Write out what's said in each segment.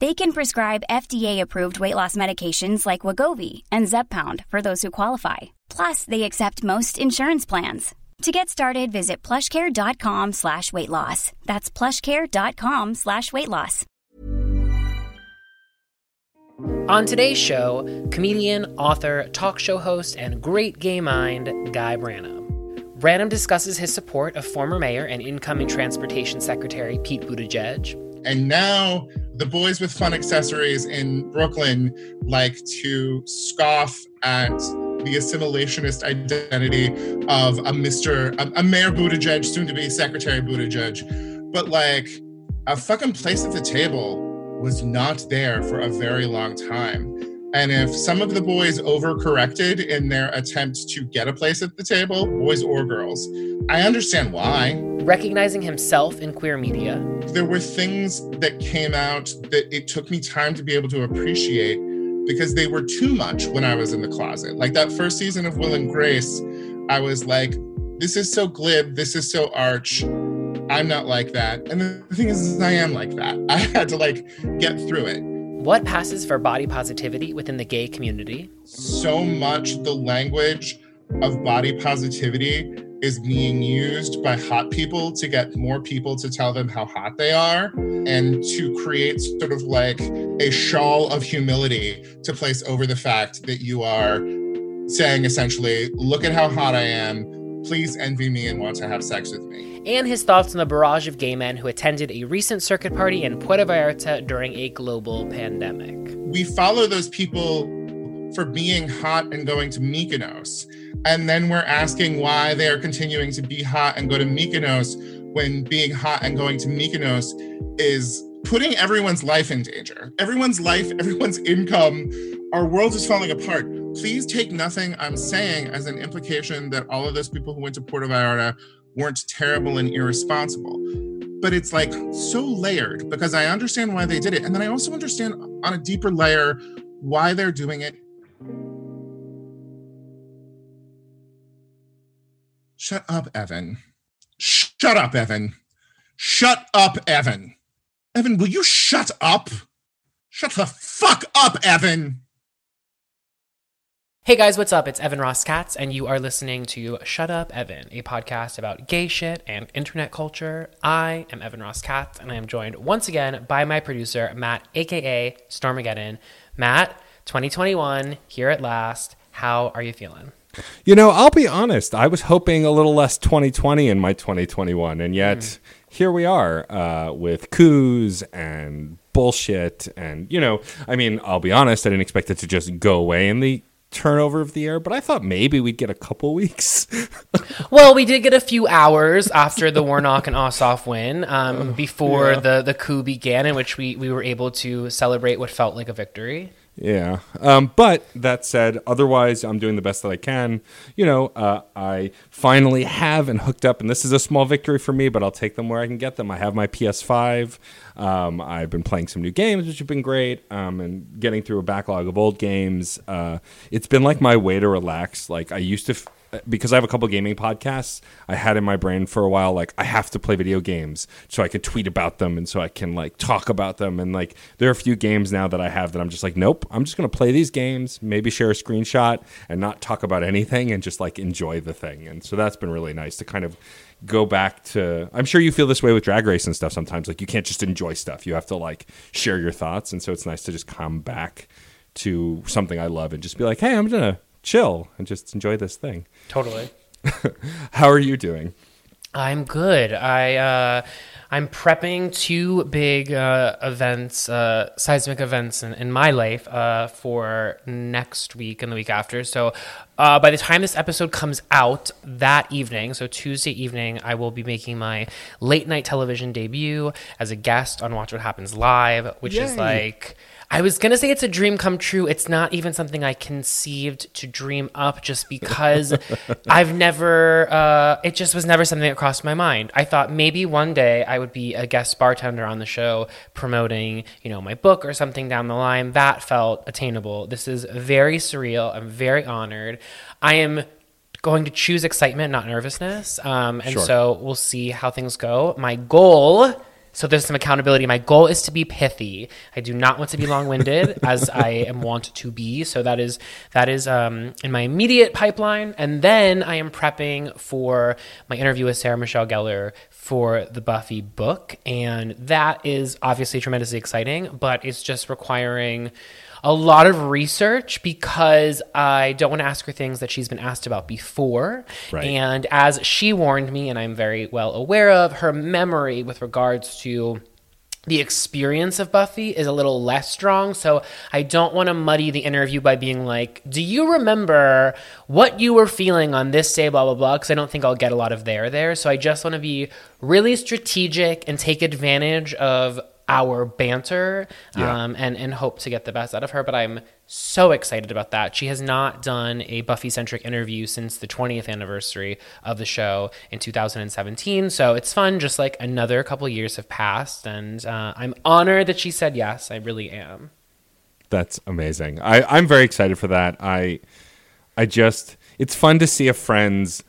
They can prescribe FDA-approved weight loss medications like Wegovy and Zepbound for those who qualify. Plus, they accept most insurance plans. To get started, visit plushcare.com slash weight loss. That's plushcare.com slash weight loss. On today's show, comedian, author, talk show host, and great gay mind, Guy Branum. Branum discusses his support of former mayor and incoming transportation secretary Pete Buttigieg. And now the boys with fun accessories in Brooklyn like to scoff at the assimilationist identity of a Mr. a, a Mayor Buttigieg, soon to be Secretary Buttigieg. But like a fucking place at the table was not there for a very long time. And if some of the boys overcorrected in their attempt to get a place at the table, boys or girls, I understand why. Recognizing himself in queer media. There were things that came out that it took me time to be able to appreciate because they were too much when I was in the closet. Like that first season of Will and Grace, I was like, this is so glib, this is so arch. I'm not like that. And the thing is, is I am like that. I had to like get through it. What passes for body positivity within the gay community? So much the language of body positivity is being used by hot people to get more people to tell them how hot they are and to create sort of like a shawl of humility to place over the fact that you are saying essentially, look at how hot I am. Please envy me and want to have sex with me. And his thoughts on the barrage of gay men who attended a recent circuit party in Puerto Vallarta during a global pandemic. We follow those people for being hot and going to Mykonos. And then we're asking why they are continuing to be hot and go to Mykonos when being hot and going to Mykonos is putting everyone's life in danger. Everyone's life, everyone's income, our world is falling apart. Please take nothing I'm saying as an implication that all of those people who went to Puerto Vallarta weren't terrible and irresponsible. But it's like so layered because I understand why they did it. And then I also understand on a deeper layer why they're doing it Shut up, Evan. Shut up, Evan. Shut up, Evan. Evan, will you shut up? Shut the fuck up, Evan. Hey guys, what's up? It's Evan Ross Katz, and you are listening to Shut Up Evan, a podcast about gay shit and internet culture. I am Evan Ross Katz, and I am joined once again by my producer, Matt, aka Stormageddon. Matt, 2021, here at last. How are you feeling? You know, I'll be honest. I was hoping a little less 2020 in my 2021, and yet mm. here we are uh, with coups and bullshit. And you know, I mean, I'll be honest. I didn't expect it to just go away in the turnover of the air, but I thought maybe we'd get a couple weeks. well, we did get a few hours after the Warnock and Ossoff win, um, oh, before yeah. the the coup began, in which we we were able to celebrate what felt like a victory. Yeah. Um, but that said, otherwise, I'm doing the best that I can. You know, uh, I finally have and hooked up, and this is a small victory for me, but I'll take them where I can get them. I have my PS5. Um, I've been playing some new games, which have been great, um, and getting through a backlog of old games. Uh, it's been like my way to relax. Like, I used to. F- because I have a couple gaming podcasts, I had in my brain for a while like I have to play video games so I can tweet about them and so I can like talk about them and like there are a few games now that I have that I'm just like nope, I'm just going to play these games, maybe share a screenshot and not talk about anything and just like enjoy the thing. And so that's been really nice to kind of go back to I'm sure you feel this way with drag race and stuff sometimes like you can't just enjoy stuff. You have to like share your thoughts and so it's nice to just come back to something I love and just be like, "Hey, I'm going to chill and just enjoy this thing. Totally. How are you doing? I'm good. I uh, I'm prepping two big uh, events, uh, seismic events in, in my life uh, for next week and the week after. So uh, by the time this episode comes out that evening, so Tuesday evening, I will be making my late night television debut as a guest on Watch What Happens Live, which is like. I was gonna say it's a dream come true. It's not even something I conceived to dream up, just because I've never. Uh, it just was never something that crossed my mind. I thought maybe one day I would be a guest bartender on the show, promoting, you know, my book or something down the line. That felt attainable. This is very surreal. I'm very honored. I am going to choose excitement, not nervousness. Um, and Sure. so we'll see how things go. My goal. So there's some accountability. My goal is to be pithy. I do not want to be long-winded, as I am wont to be. So that is that is um, in my immediate pipeline, and then I am prepping for my interview with Sarah Michelle Gellar for the Buffy book, and that is obviously tremendously exciting. But it's just requiring a lot of research because I don't want to ask her things that she's been asked about before. Right. And as she warned me, and I'm very well aware of, her memory with regards to the experience of Buffy is a little less strong. So I don't want to muddy the interview by being like, Do you remember what you were feeling on this day, blah, blah, blah? Because I don't think I'll get a lot of there there. So I just want to be really strategic and take advantage of our banter Yeah. um, and, and hope to get the best out of her. But I'm so excited about that. She has not done a Buffy centric interview since the 20th anniversary of the show in 2017. So it's fun, just like another couple years have passed. And uh, I'm honored that she said yes. I really am. That's amazing. I, I'm very excited for that. I I just it's fun to see a friend's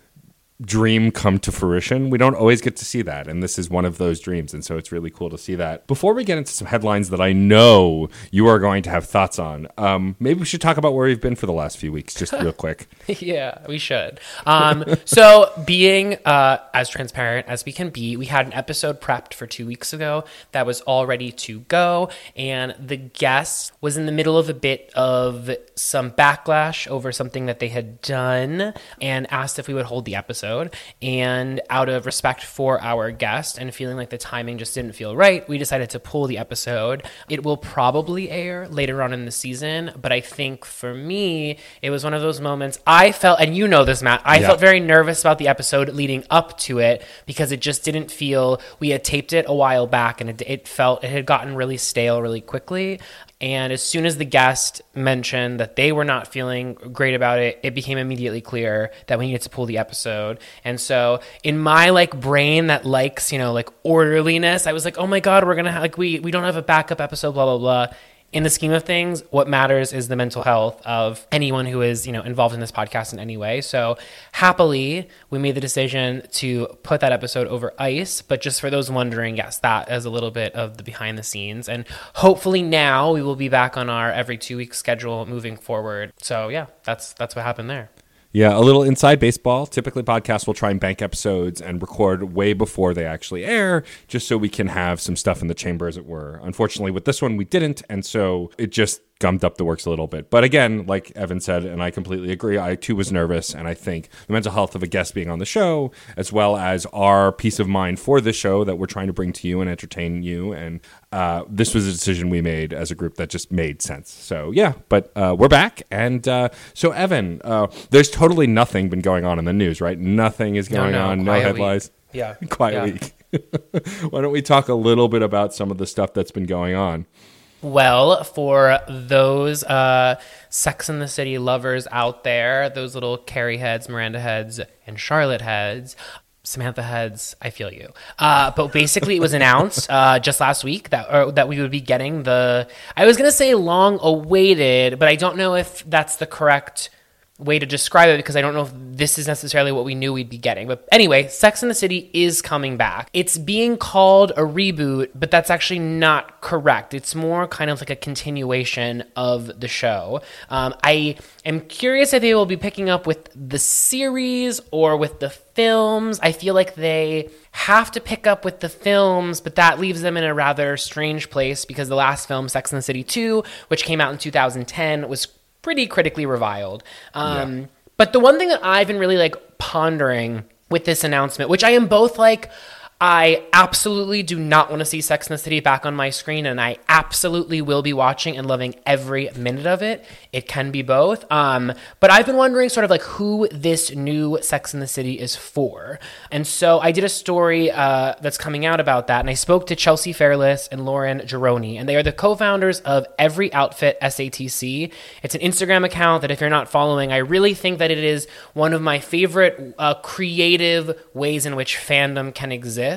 dream come to fruition. We don't always get to see that, and this is one of those dreams, and so it's really cool to see that. Before we get into some headlines that I know you are going to have thoughts on, um, maybe we should talk about where we've been for the last few weeks, just real quick. yeah, we should. Um, so, being uh, as transparent as we can be, we had an episode prepped for two weeks ago that was all ready to go, and the guest was in the middle of a bit of some backlash over something that they had done and asked if we would hold the episode. And out of respect for our guest and feeling like the timing just didn't feel right, we decided to pull the episode. It will probably air later on in the season, but I think for me, it was one of those moments I felt, and you know this, Matt, I Yeah. felt very nervous about the episode leading up to it because it just didn't feel, we had taped it a while back and it, it felt, it had gotten really stale really quickly. And as soon as the guest mentioned that they were not feeling great about it, it became immediately clear that we needed to pull the episode. And so in my like brain that likes, you know, like orderliness, I was like, oh my God, we're gonna have like we we don't have a backup episode, blah blah blah. In the scheme of things, what matters is the mental health of anyone who is, you know, involved in this podcast in any way. So happily, we made the decision to put that episode over ice. But just for those wondering, yes, that is a little bit of the behind the scenes. And hopefully now we will be back on our every two week schedule moving forward. So yeah, that's that's what happened there. Yeah, a little inside baseball. Typically, podcasts will try and bank episodes and record way before they actually air, just so we can have some stuff in the chamber, as it were. Unfortunately, with this one, we didn't, and so it just gummed up the works a little bit. But again, like Evan said, and I completely agree, I too was nervous, and I think the mental health of a guest being on the show, as well as our peace of mind for the show that we're trying to bring to you and entertain you, and uh, this was a decision we made as a group that just made sense. So yeah, but uh, we're back, and uh, so Evan, uh, there's totally nothing been going on in the news, right? Nothing is going no, on, no headlines. week. Yeah. quiet Yeah. week. Why don't we talk a little bit about some of the stuff that's been going on? Well, for those uh, Sex in the City lovers out there, those little Carrie heads, Miranda heads, and Charlotte heads, Samantha heads, I feel you. Uh, but basically, it was announced uh, just last week that that we would be getting the. I was gonna say long awaited, but I don't know if that's the correct way to describe it because I don't know if this is necessarily what we knew we'd be getting. But anyway, Sex in the City is coming back. It's being called a reboot, but that's actually not correct. It's more kind of like a continuation of the show. Um, I am curious if they will be picking up with the series or with the films. I feel like they have to pick up with the films, but that leaves them in a rather strange place because the last film, Sex and the City 2, which came out in 2010, was pretty critically reviled. Um, But the one thing that I've been really like pondering with this announcement, which I am both like, I absolutely do not want to see Sex and the City back on my screen, and I absolutely will be watching and loving every minute of it. It can be both. Um, but I've been wondering sort of like who this new Sex and the City is for. And so I did a story uh, that's coming out about that, and I spoke to Chelsea Fairless and Lauren Garroni, and they are the co founders of Every Outfit SATC. It's an Instagram account that, if you're not following, I really think that it is one of my favorite uh, creative ways in which fandom can exist.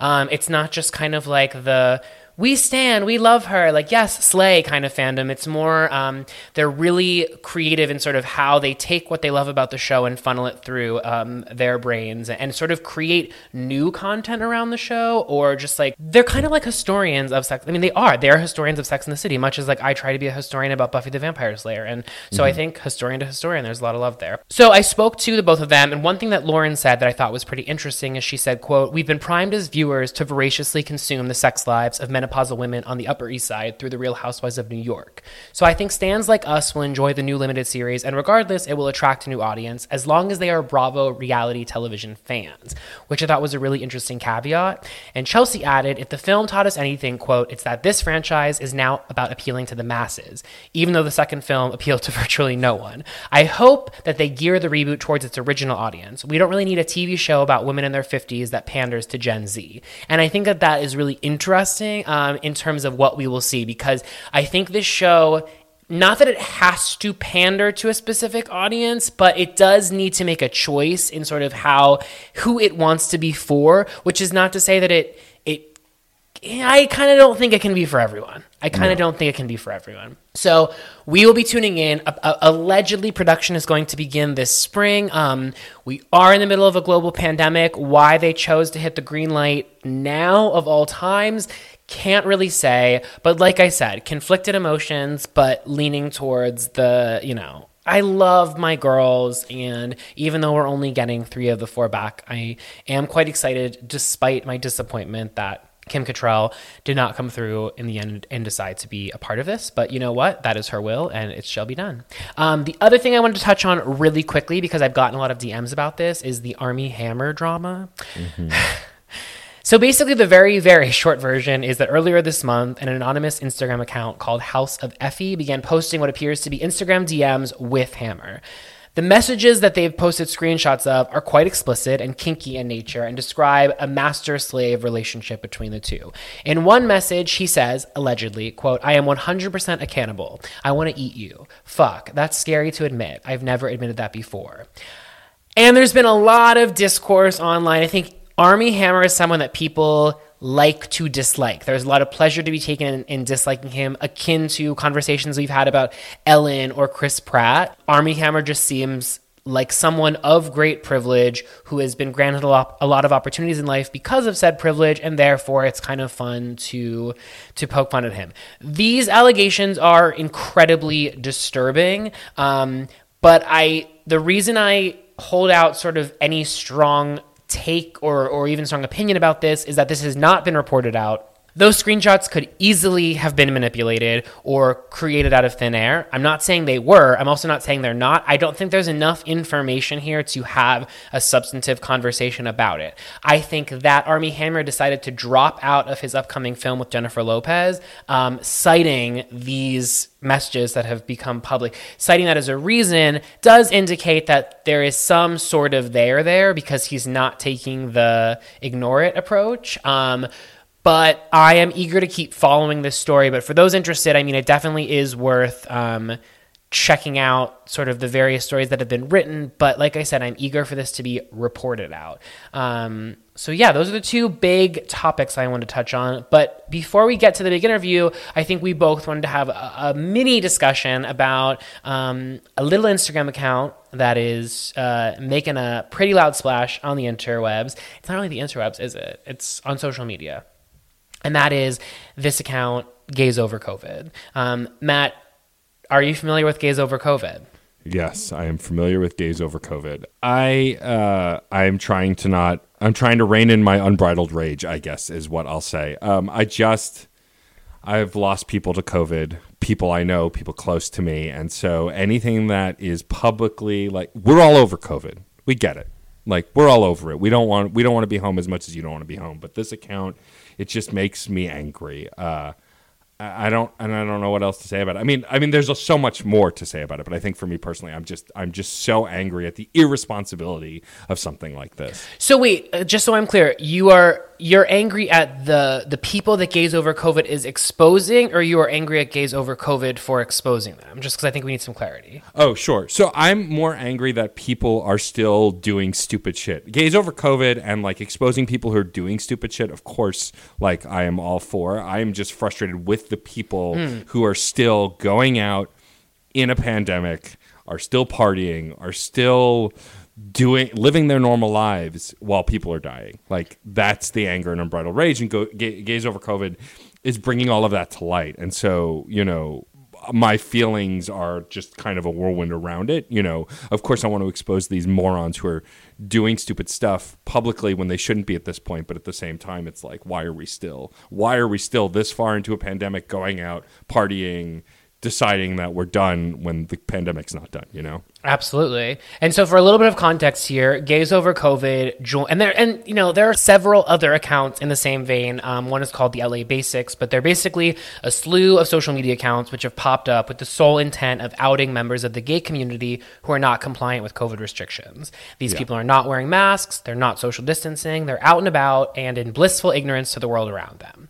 Um, it's not just kind of like the we stand, we love her, like yes, slay kind of fandom. It's more um, they're really creative in sort of how they take what they love about the show and funnel it through um, their brains and sort of create new content around the show, or just like they're kind of like historians of sex. I mean, they are. They are historians of Sex in the City, much as like I try to be a historian about Buffy the Vampire Slayer, and so I think historian to historian, there's a lot of love there. So I spoke to the both of them, and one thing that Lauren said that I thought was pretty interesting is she said, "quote We've been primed as viewers to voraciously consume the sex lives of menopausal women on the Upper East Side through the Real Housewives of New York. So I think stands like us will enjoy the new limited series, and regardless, it will attract a new audience as long as they are Bravo reality television fans, which I thought was a really interesting caveat. And Chelsea added, if the film taught us anything, quote, it's that this franchise is now about appealing to the masses, even though the second film appealed to virtually no one. I hope that they gear the reboot towards its original audience. We don't really need a TV show about women in their 50s that panders to Gen Z. And I think that that is really interesting in terms of what we will see because I think this show not that it has to pander to a specific audience, but it does need to make a choice in sort of how who it wants to be for, which is not to say that it it I kind of don't think it can be for everyone. I kind of don't think it can be for everyone. So we will be tuning in. Uh, uh, allegedly, production is going to begin this spring. Um, we are in the middle of a global pandemic. Why they chose to hit the green light now of all times, can't really say. But like I said, conflicted emotions, but leaning towards the, you know, I love my girls, and even though we're only getting three of the four back, I am quite excited despite my disappointment that Kim Cattrall did not come through in the end and decide to be a part of this. But you know what? That is her will, and it shall be done. Um, the other thing I wanted to touch on really quickly, because I've gotten a lot of DMs about this, is the Armie Hammer drama. So basically, the very, very short version is that earlier this month, an anonymous Instagram account called House of Effie began posting what appears to be Instagram DMs with Hammer. The messages that they've posted screenshots of are quite explicit and kinky in nature and describe a master slave relationship between the two. In one message, he says, allegedly, quote, I am 100% a cannibal. I want to eat you. Fuck, that's scary to admit. I've never admitted that before. And there's been a lot of discourse online. I think Armie Hammer is someone that people like to dislike. There's a lot of pleasure to be taken in, in, disliking him, akin to conversations we've had about Ellen or Chris Pratt. Armie Hammer just seems like someone of great privilege who has been granted a lot, a lot of opportunities in life because of said privilege, and therefore it's kind of fun to to poke fun at him. These allegations are incredibly disturbing, um, but I the reason I hold out sort of any strong take or, or even strong opinion about this is that this has not been reported out. Those screenshots could easily have been manipulated or created out of thin air. I'm not saying they were. I'm also not saying they're not. I don't think there's enough information here to have a substantive conversation about it. I think that Armie Hammer decided to drop out of his upcoming film with Jennifer Lopez, um, citing these messages that have become public. Citing that as a reason does indicate that there is some sort of there there because he's not taking the ignore it approach. Um, but I am eager to keep following this story. But for those interested, I mean, it definitely is worth um, checking out sort of the various stories that have been written. But like I said, I'm eager for this to be reported out. Um, so yeah, those are the two big topics I want to touch on. But before we get to the big interview, I think we both wanted to have a, a mini discussion about um, a little Instagram account that is uh, making a pretty loud splash on the interwebs. It's not really the interwebs, is it? It's on social media and that is this account, Gays Over COVID. Um, Matt, are you familiar with Gays Over COVID? Yes, I am familiar with Gays Over COVID. I uh, I am trying to not. I'm trying to rein in my unbridled rage. I guess is what I'll say. Um, I just I've lost people to COVID. people I know, people close to me. And so anything that is publicly like we're all over COVID. We get it. Like we're all over it. We don't want we don't want to be home as much as you don't want to be home. But this account, it just makes me angry. Uh, I don't, and I don't know what else to say about it. I mean, I mean, there's so much more to say about it, but I think for me personally, I'm just, I'm just so angry at the irresponsibility of something like this. So wait, uh, just so I'm clear, you are you're angry at the the people that gays Over COVID is exposing, or you are angry at gays Over COVID for exposing them? Just because I think we need some clarity. Oh, sure. So I'm more angry that people are still doing stupid shit. Gays over COVID and like exposing people who are doing stupid shit. Of course, like I am all for. I am just frustrated with the people hmm. who are still going out in a pandemic, are still partying, are still doing living their normal lives while people are dying. Like that's the anger and unbridled rage. And go, Ga- gays over COVID is bringing all of that to light. And so you know my feelings are just kind of a whirlwind around it. You know, of course, I want to expose these morons who are doing stupid stuff publicly when they shouldn't be at this point. But at the same time, it's like, why are we still? Why are we still this far into a pandemic, going out, partying, deciding that we're done when the pandemic's not done? You know. Absolutely. And so for a little bit of context here, Gays Over COVID, jo- and there, and you know, there are several other accounts in the same vein. Um, one is called the LA Basics, but they're basically a slew of social media accounts which have popped up with the sole intent of outing members of the gay community who are not compliant with COVID restrictions. These people are not wearing masks, they're not social distancing, they're out and about and in blissful ignorance to the world around them.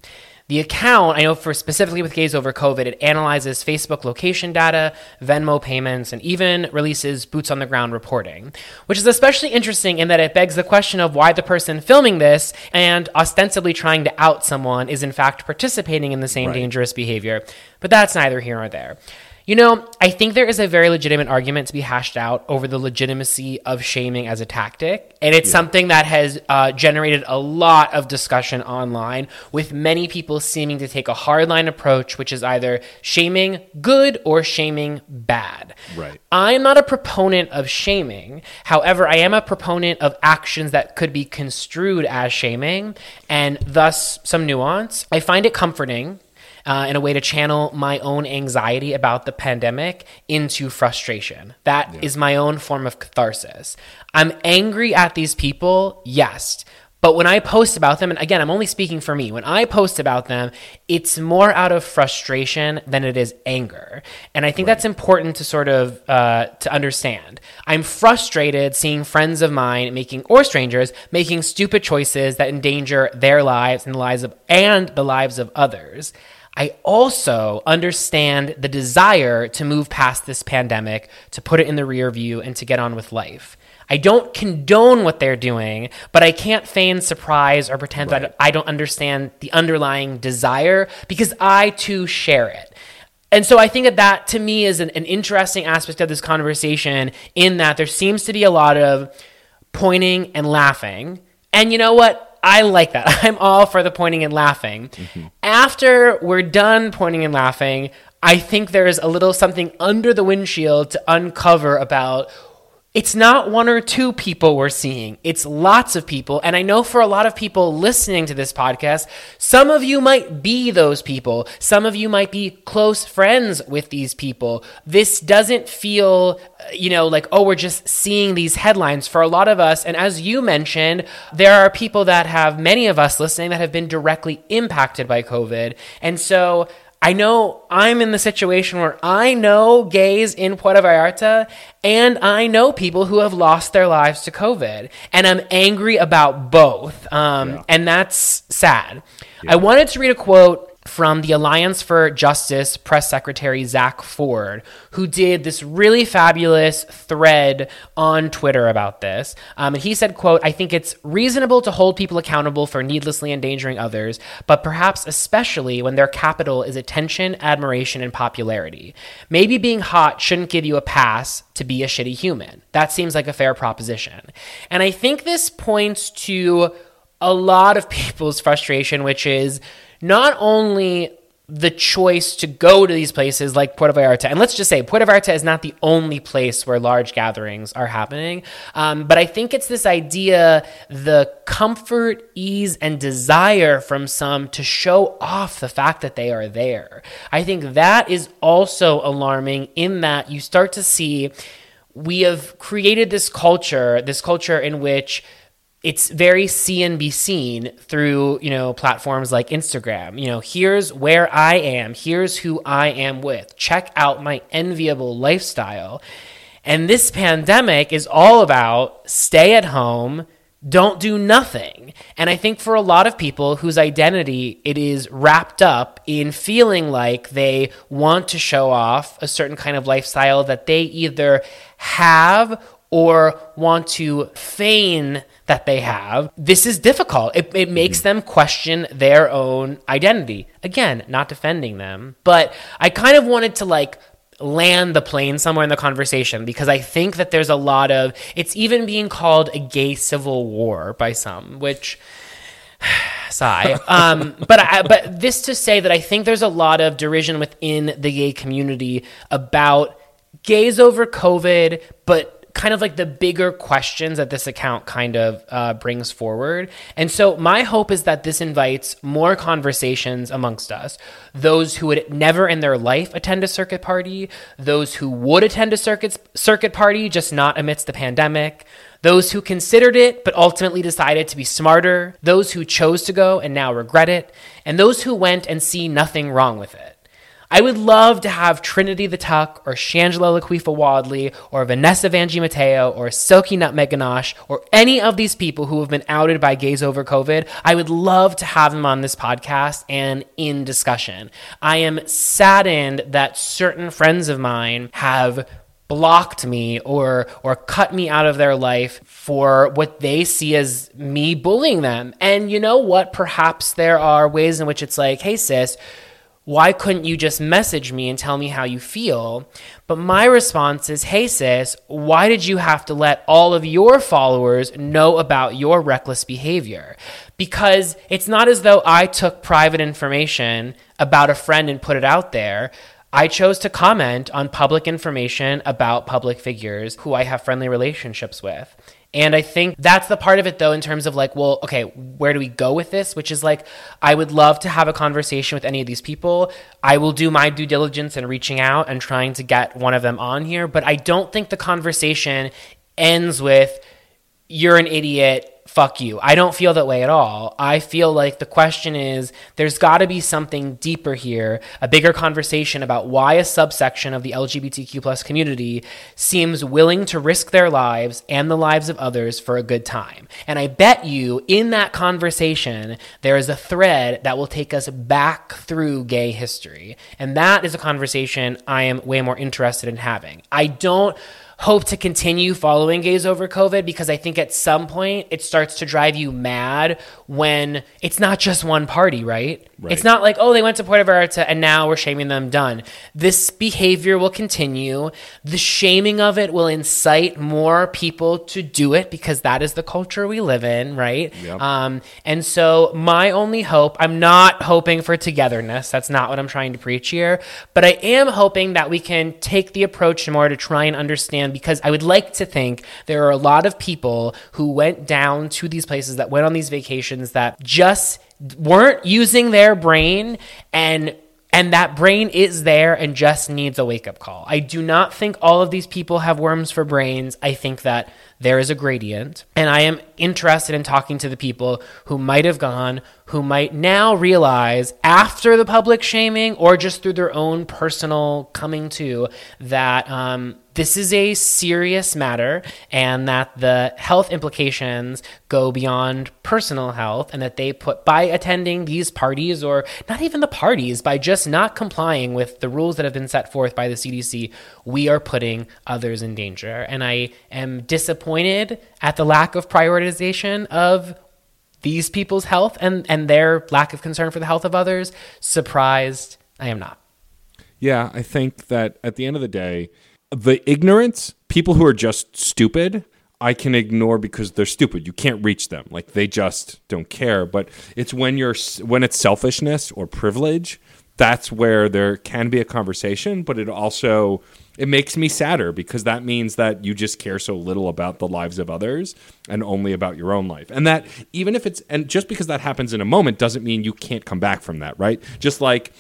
The account, I know for specifically with Gays Over COVID, it analyzes Facebook location data, Venmo payments, and even releases boots on the ground reporting, which is especially interesting in that it begs the question of why the person filming this and ostensibly trying to out someone is in fact participating in the same dangerous behavior. But that's neither here nor there. You know, I think there is a very legitimate argument to be hashed out over the legitimacy of shaming as a tactic. And it's something that has uh, generated a lot of discussion online, with many people seeming to take a hardline approach, which is either shaming good or shaming bad. Right. I am not a proponent of shaming. However, I am a proponent of actions that could be construed as shaming and thus some nuance. I find it comforting uh, in a way to channel my own anxiety about the pandemic into frustration. That is my own form of catharsis. I'm angry at these people, yes. But when I post about them, and again, I'm only speaking for me, when I post about them, it's more out of frustration than it is anger. And I think that's important to sort of uh, to understand. I'm frustrated seeing friends of mine making, or strangers, making stupid choices that endanger their lives and the lives of and the lives of others. I also understand the desire to move past this pandemic, to put it in the rear view, and to get on with life. I don't condone what they're doing, but I can't feign surprise or pretend that I don't understand the underlying desire because I too share it. And so I think that that to me is an, an interesting aspect of this conversation in that there seems to be a lot of pointing and laughing. And you know what? I like that. I'm all for the pointing and laughing. Mm-hmm. After we're done pointing and laughing, I think there's a little something under the windshield to uncover about it's not one or two people we're seeing. It's lots of people. And I know for a lot of people listening to this podcast, some of you might be those people. Some of you might be close friends with these people. This doesn't feel, uh, you know, like, oh, we're just seeing these headlines. For a lot of us, and as you mentioned, there are people that have, many of us listening, that have been directly impacted by COVID. And so, I know I'm in the situation where I know gays in Puerto Vallarta and I know people who have lost their lives to COVID. And I'm angry about both. Um, And that's sad. I wanted to read a quote from the Alliance for Justice press secretary Zack Ford, who did this really fabulous thread on Twitter about this. Um, and he said, quote, I think it's reasonable to hold people accountable for needlessly endangering others, but perhaps especially when their capital is attention, admiration, and popularity. Maybe being hot shouldn't give you a pass to be a shitty human. That seems like a fair proposition. And I think this points to a lot of people's frustration, which is not only the choice to go to these places like Puerto Vallarta. And let's just say Puerto Vallarta is not the only place where large gatherings are happening. Um, but I think it's this idea, the comfort, ease, and desire from some to show off the fact that they are there. I think that is also alarming in that you start to see we have created this culture, this culture in which it's very see and seen through you know platforms like instagram. You know here's where i am here's who i am with. Check out my enviable lifestyle. And this pandemic is all about stay at home don't do nothing. And i think for a lot of people whose identity it is wrapped up in feeling like they want to show off a certain kind of lifestyle that they either have or want to feign that they have, this is difficult. It, it makes them question their own identity. Again, not defending them, but I kind of wanted to like land the plane somewhere in the conversation because I think that there's a lot of it's even being called a gay civil war by some, which sigh. Um, but I, but this to say that I think there's a lot of derision within the gay community about gays over COVID, but kind of like the bigger questions that this account kind of uh, brings forward. And so, my hope is that this invites more conversations amongst us. Those who would never in their life attend a circuit party, those who would attend a circuit, circuit party, just not amidst the pandemic. Those who considered it but ultimately decided to be smarter, those who chose to go and now regret it, and those who went and see nothing wrong with it. I would love to have Trinity the Tuck or Shangela Laquifa Wadley or Vanessa Vanjie Mateo or Silky Nutmeg Ganache or any of these people who have been outed by gays over COVID. I would love to have them on this podcast and in discussion. I am saddened that certain friends of mine have blocked me or or cut me out of their life for what they see as me bullying them. And you know what? Perhaps there are ways in which it's like, "Hey sis, why couldn't you just message me and tell me how you feel? But my response is, hey, sis, why did you have to let all of your followers know about your reckless behavior? Because it's not as though I took private information about a friend and put it out there. I chose to comment on public information about public figures who I have friendly relationships with. And I think that's the part of it, though, in terms of like, well, okay, where do we go with this? Which is like, I would love to have a conversation with any of these people. I will do my due diligence in reaching out and trying to get one of them on here. But I don't think the conversation ends with, you're an idiot fuck you. I don't feel that way at all. I feel like the question is there's got to be something deeper here, a bigger conversation about why a subsection of the LGBTQ plus community seems willing to risk their lives and the lives of others for a good time. And I bet you in that conversation, there is a thread that will take us back through gay history. And that is a conversation I am way more interested in having. I don't hope to continue following gays over COVID because I think at some point it starts to drive you mad when it's not just one party, right? right. It's not like, oh, they went to Puerto Vallarta and now we're shaming them, done. This behavior will continue. The shaming of it will incite more people to do it because that is the culture we live in, right? Yep. Um, and so my only hope, I'm not hoping for togetherness. That's not what I'm trying to preach here. But I am hoping that we can take the approach more to try and understand because I would like to think there are a lot of people who went down to these places that went on these vacations that just weren't using their brain and and that brain is there and just needs a wake up call. I do not think all of these people have worms for brains. I think that there is a gradient. And I am interested in talking to the people who might have gone, who might now realize after the public shaming or just through their own personal coming to that um, this is a serious matter and that the health implications go beyond personal health and that they put by attending these parties or not even the parties by just not complying with the rules that have been set forth by the CDC we are putting others in danger. And I am disappointed at the lack of prioritization of these people's health and and their lack of concern for the health of others. Surprised I am not. Yeah I think that at the end of the day the ignorance, people who are just stupid, I can ignore because they're stupid. You can't reach them. Like they just don't care. But it's when you're when it's selfishness or privilege that's where there can be a conversation, but it also it makes me sadder because that means that you just care so little about the lives of others and only about your own life. And that even if it's and just because that happens in a moment doesn't mean you can't come back from that, right? Just like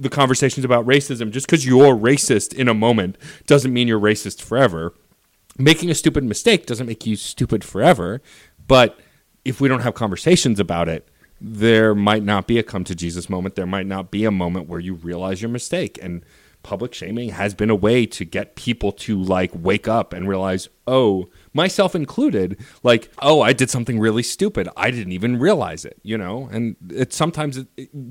the conversations about racism, just because you're racist in a moment doesn't mean you're racist forever. Making a stupid mistake doesn't make you stupid forever, but if we don't have conversations about it, there might not be a come to Jesus moment. There might not be a moment where you realize your mistake. And public shaming has been a way to get people to like wake up and realize, oh, myself included, like, oh, I did something really stupid. I didn't even realize it, you know? And it's sometimes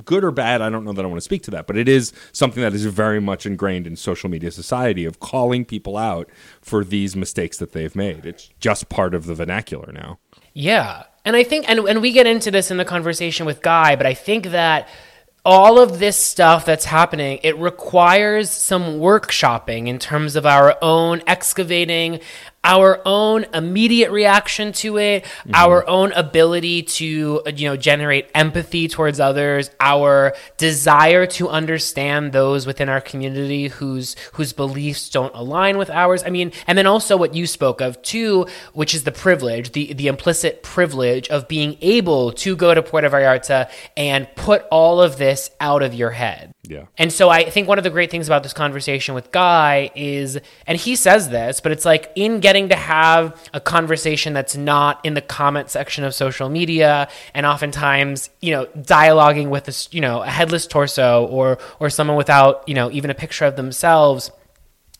good or bad. I don't know that I want to speak to that, but it is something that is very much ingrained in social media society of calling people out for these mistakes that they've made. It's just part of the vernacular now. Yeah. And I think, and, and we get into this in the conversation with Guy, but I think that all of this stuff that's happening, it requires some workshopping in terms of our own excavating our own immediate reaction to it, mm-hmm. our own ability to you know generate empathy towards others, our desire to understand those within our community whose whose beliefs don't align with ours. I mean, and then also what you spoke of too, which is the privilege, the the implicit privilege of being able to go to Puerto Vallarta and put all of this out of your head. Yeah. And so I think one of the great things about this conversation with Guy is, and he says this, but it's like in getting to have a conversation that's not in the comment section of social media and oftentimes, you know, dialoguing with a, you know, a headless torso or, or someone without, you know, even a picture of themselves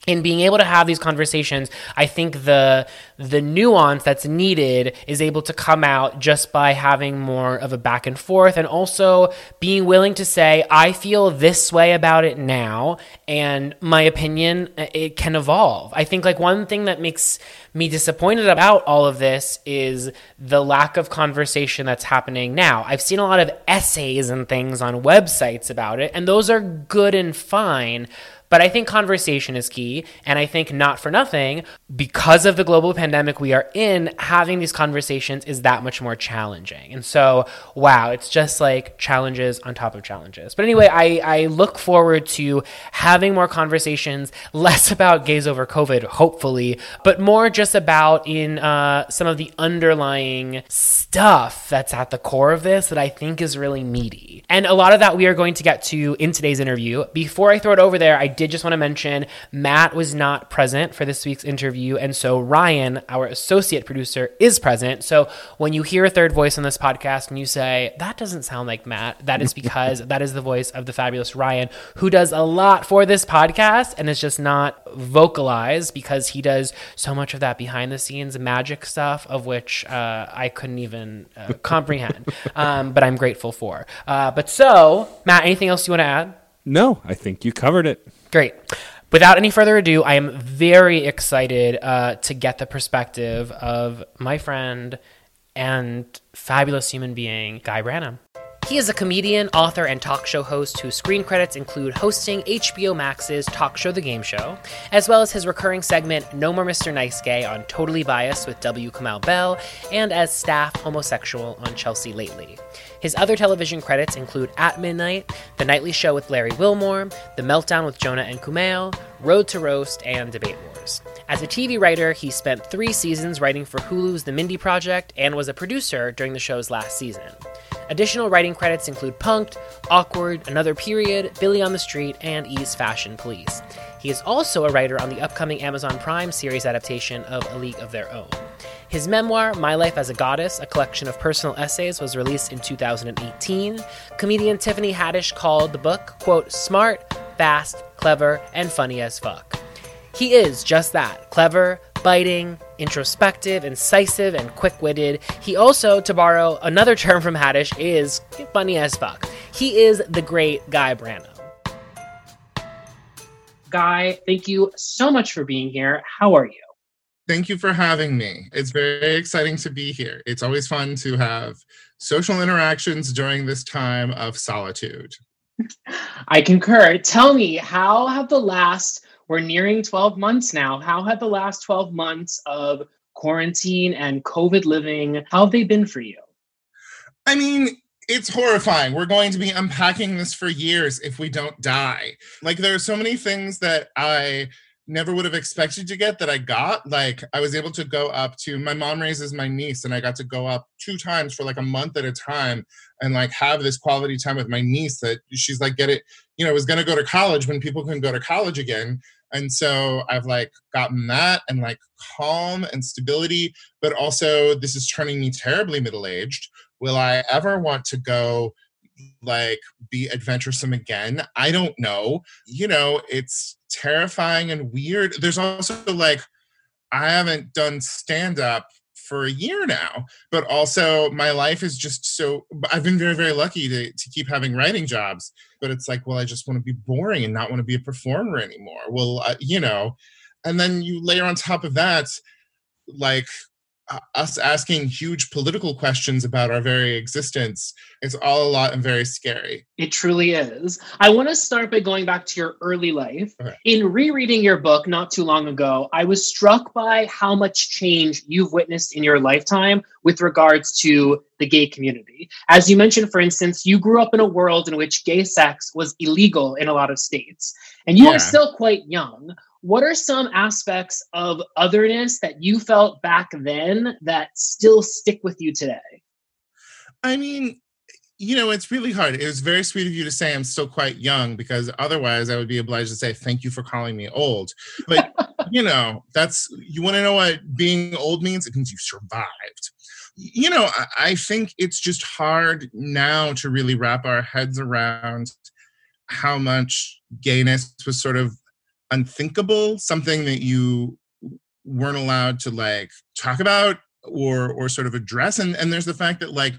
in being able to have these conversations i think the the nuance that's needed is able to come out just by having more of a back and forth and also being willing to say i feel this way about it now and my opinion uh, it can evolve. I think like one thing that makes me disappointed about all of this is the lack of conversation that's happening now. I've seen a lot of essays and things on websites about it and those are good and fine but I think conversation is key. And I think not for nothing, because of the global pandemic we are in, having these conversations is that much more challenging. And so, wow, it's just like challenges on top of challenges. But anyway, I, I look forward to having more conversations, less about gays over COVID, hopefully, but more just about in uh, some of the underlying stuff that's at the core of this that I think is really meaty. And a lot of that we are going to get to in today's interview. Before I throw it over there, I did just want to mention Matt was not present for this week's interview. And so Ryan, our associate producer, is present. So when you hear a third voice on this podcast and you say, that doesn't sound like Matt, that is because that is the voice of the fabulous Ryan, who does a lot for this podcast and is just not vocalized because he does so much of that behind the scenes magic stuff, of which uh, I couldn't even uh, comprehend. Um, but I'm grateful for. Uh, but so, Matt, anything else you want to add? No, I think you covered it. Great. Without any further ado, I am very excited uh, to get the perspective of my friend and fabulous human being, Guy Branum. He is a comedian, author, and talk show host whose screen credits include hosting HBO Max's talk show The Game Show, as well as his recurring segment No More Mr. Nice Gay on Totally Biased with W. Kamau Bell, and as staff homosexual on Chelsea Lately. His other television credits include At Midnight, The Nightly Show with Larry Wilmore, The Meltdown with Jonah and Kumail, Road to Roast, and Debate Wars. As a TV writer, he spent three seasons writing for Hulu's The Mindy Project and was a producer during the show's last season. Additional writing credits include Punk'd, Awkward, Another Period, Billy on the Street, and E's Fashion Police. He is also a writer on the upcoming Amazon Prime series adaptation of A League of Their Own. His memoir, My Life as a Goddess, a collection of personal essays, was released in 2018. Comedian Tiffany Haddish called the book, quote, smart, fast, clever, and funny as fuck. He is just that clever, biting, introspective, incisive, and quick witted. He also, to borrow another term from Haddish, is funny as fuck. He is the great Guy Branum. Guy, thank you so much for being here. How are you? Thank you for having me. It's very exciting to be here. It's always fun to have social interactions during this time of solitude. I concur. Tell me, how have the last, we're nearing 12 months now, how have the last 12 months of quarantine and COVID living, how have they been for you? I mean, it's horrifying. We're going to be unpacking this for years if we don't die. Like there are so many things that I never would have expected to get that I got. Like I was able to go up to my mom raises my niece and I got to go up two times for like a month at a time and like have this quality time with my niece that she's like get it, you know, was going to go to college when people can go to college again. And so I've like gotten that and like calm and stability, but also this is turning me terribly middle-aged will I ever want to go like be adventuresome again? I don't know. You know, it's terrifying and weird. There's also like, I haven't done stand up for a year now, but also my life is just so. I've been very, very lucky to, to keep having writing jobs, but it's like, well, I just want to be boring and not want to be a performer anymore. Well, uh, you know, and then you layer on top of that, like us asking huge political questions about our very existence is all a lot and very scary. It truly is. I want to start by going back to your early life. Okay. In rereading your book not too long ago, I was struck by how much change you've witnessed in your lifetime with regards to the gay community. As you mentioned, for instance, you grew up in a world in which gay sex was illegal in a lot of states, and you yeah. are still quite young what are some aspects of otherness that you felt back then that still stick with you today? I mean, you know, it's really hard. It was very sweet of you to say I'm still quite young because otherwise I would be obliged to say thank you for calling me old. But, you know, that's, you want to know what being old means? It means you survived. You know, I think it's just hard now to really wrap our heads around how much gayness was sort of unthinkable, something that you weren't allowed to like talk about or or sort of address. And and there's the fact that like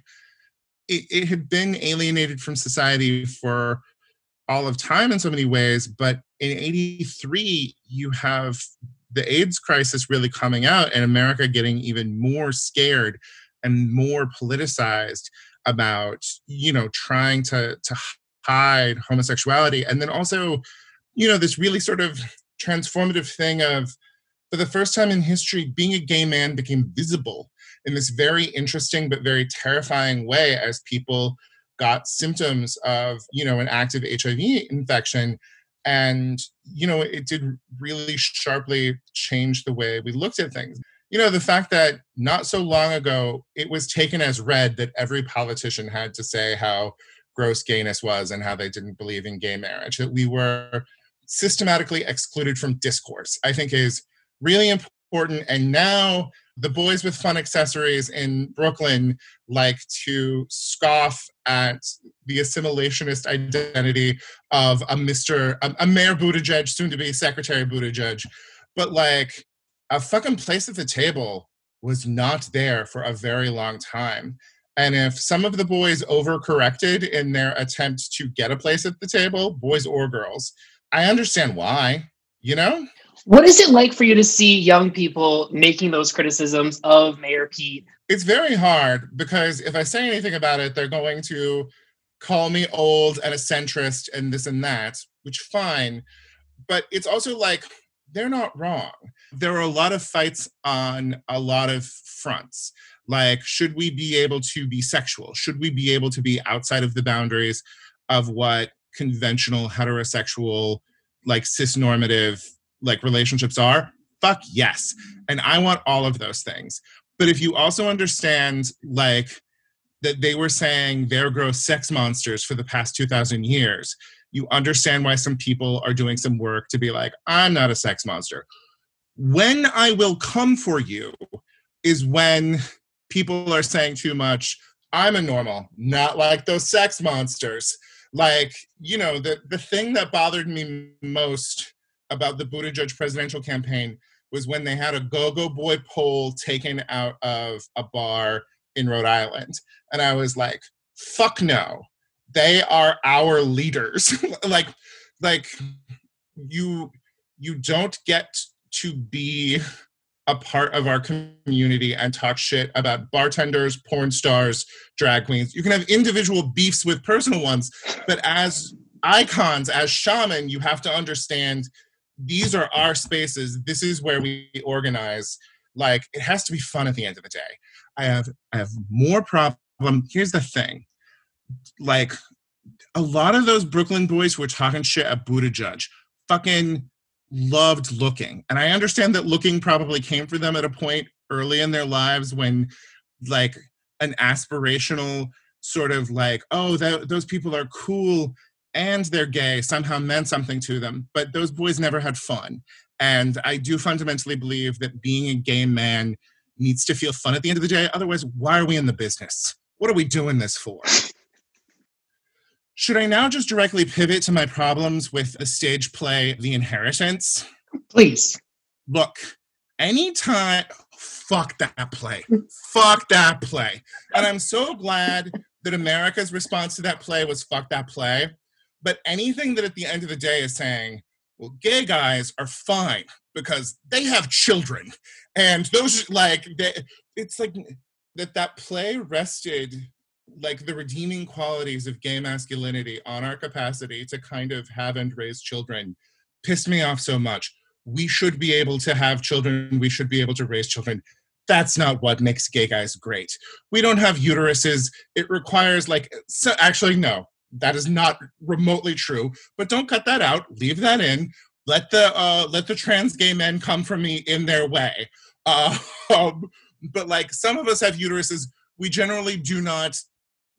it, it had been alienated from society for all of time in so many ways, but in 83 you have the AIDS crisis really coming out and America getting even more scared and more politicized about you know trying to to hide homosexuality and then also you know, this really sort of transformative thing of, for the first time in history, being a gay man became visible in this very interesting but very terrifying way as people got symptoms of, you know, an active HIV infection. And, you know, it did really sharply change the way we looked at things. You know, the fact that not so long ago it was taken as read that every politician had to say how gross gayness was and how they didn't believe in gay marriage, that we were systematically excluded from discourse, I think is really important. And now the boys with fun accessories in Brooklyn like to scoff at the assimilationist identity of a Mr. a, a Mayor Buttigieg, soon to be Secretary Buttigieg. But like a fucking place at the table was not there for a very long time. And if some of the boys overcorrected in their attempt to get a place at the table, boys or girls, I understand why, you know? What is it like for you to see young people making those criticisms of Mayor Pete? It's very hard because if I say anything about it, they're going to call me old and a centrist and this and that, which fine. But it's also like they're not wrong. There are a lot of fights on a lot of fronts. Like, should we be able to be sexual? Should we be able to be outside of the boundaries of what conventional heterosexual like cis normative like relationships are fuck yes. And i want all of those things. But if you also understand like that they were saying they're gross sex monsters for the past 2000 years you understand why some people are doing some work to be like i'm not a sex monster. When i will come for you is when people are saying too much i'm a normal not like those sex monsters like you know the the thing that bothered me most about the Buttigieg presidential campaign was when they had a go-go boy poll taken out of a bar in Rhode Island, and I was like, "Fuck no, they are our leaders." like, like you you don't get to be a part of our community and talk shit about bartenders, porn stars, drag queens. You can have individual beefs with personal ones, but as icons, as shaman, you have to understand these are our spaces. This is where we organize. Like it has to be fun at the end of the day. I have I have more problem. Here's the thing. like a lot of those Brooklyn boys were talking shit at Buttigieg fucking loved looking. And I understand that looking probably came for them at a point early in their lives when like an aspirational sort of like, oh, that, those people are cool and they're gay somehow meant something to them. But those boys never had fun. And I do fundamentally believe that being a gay man needs to feel fun at the end of the day. Otherwise, why are we in the business? What are we doing this for? Should I now just directly pivot to my problems with the stage play The Inheritance? Please. Look, anytime, fuck that play. fuck that play. And I'm so glad that America's response to that play was fuck that play. But anything that at the end of the day is saying, well, gay guys are fine because they have children. And those, like, they, it's like that that play rested like the redeeming qualities of gay masculinity on our capacity to kind of have and raise children pissed me off so much. We should be able to have children. We should be able to raise children. That's not what makes gay guys great. We don't have uteruses. It requires like so actually no, that is not remotely true. But don't cut that out. Leave that in. Let the uh, let the trans gay men come for me in their way. Uh, um, but like some of us have uteruses. We generally do not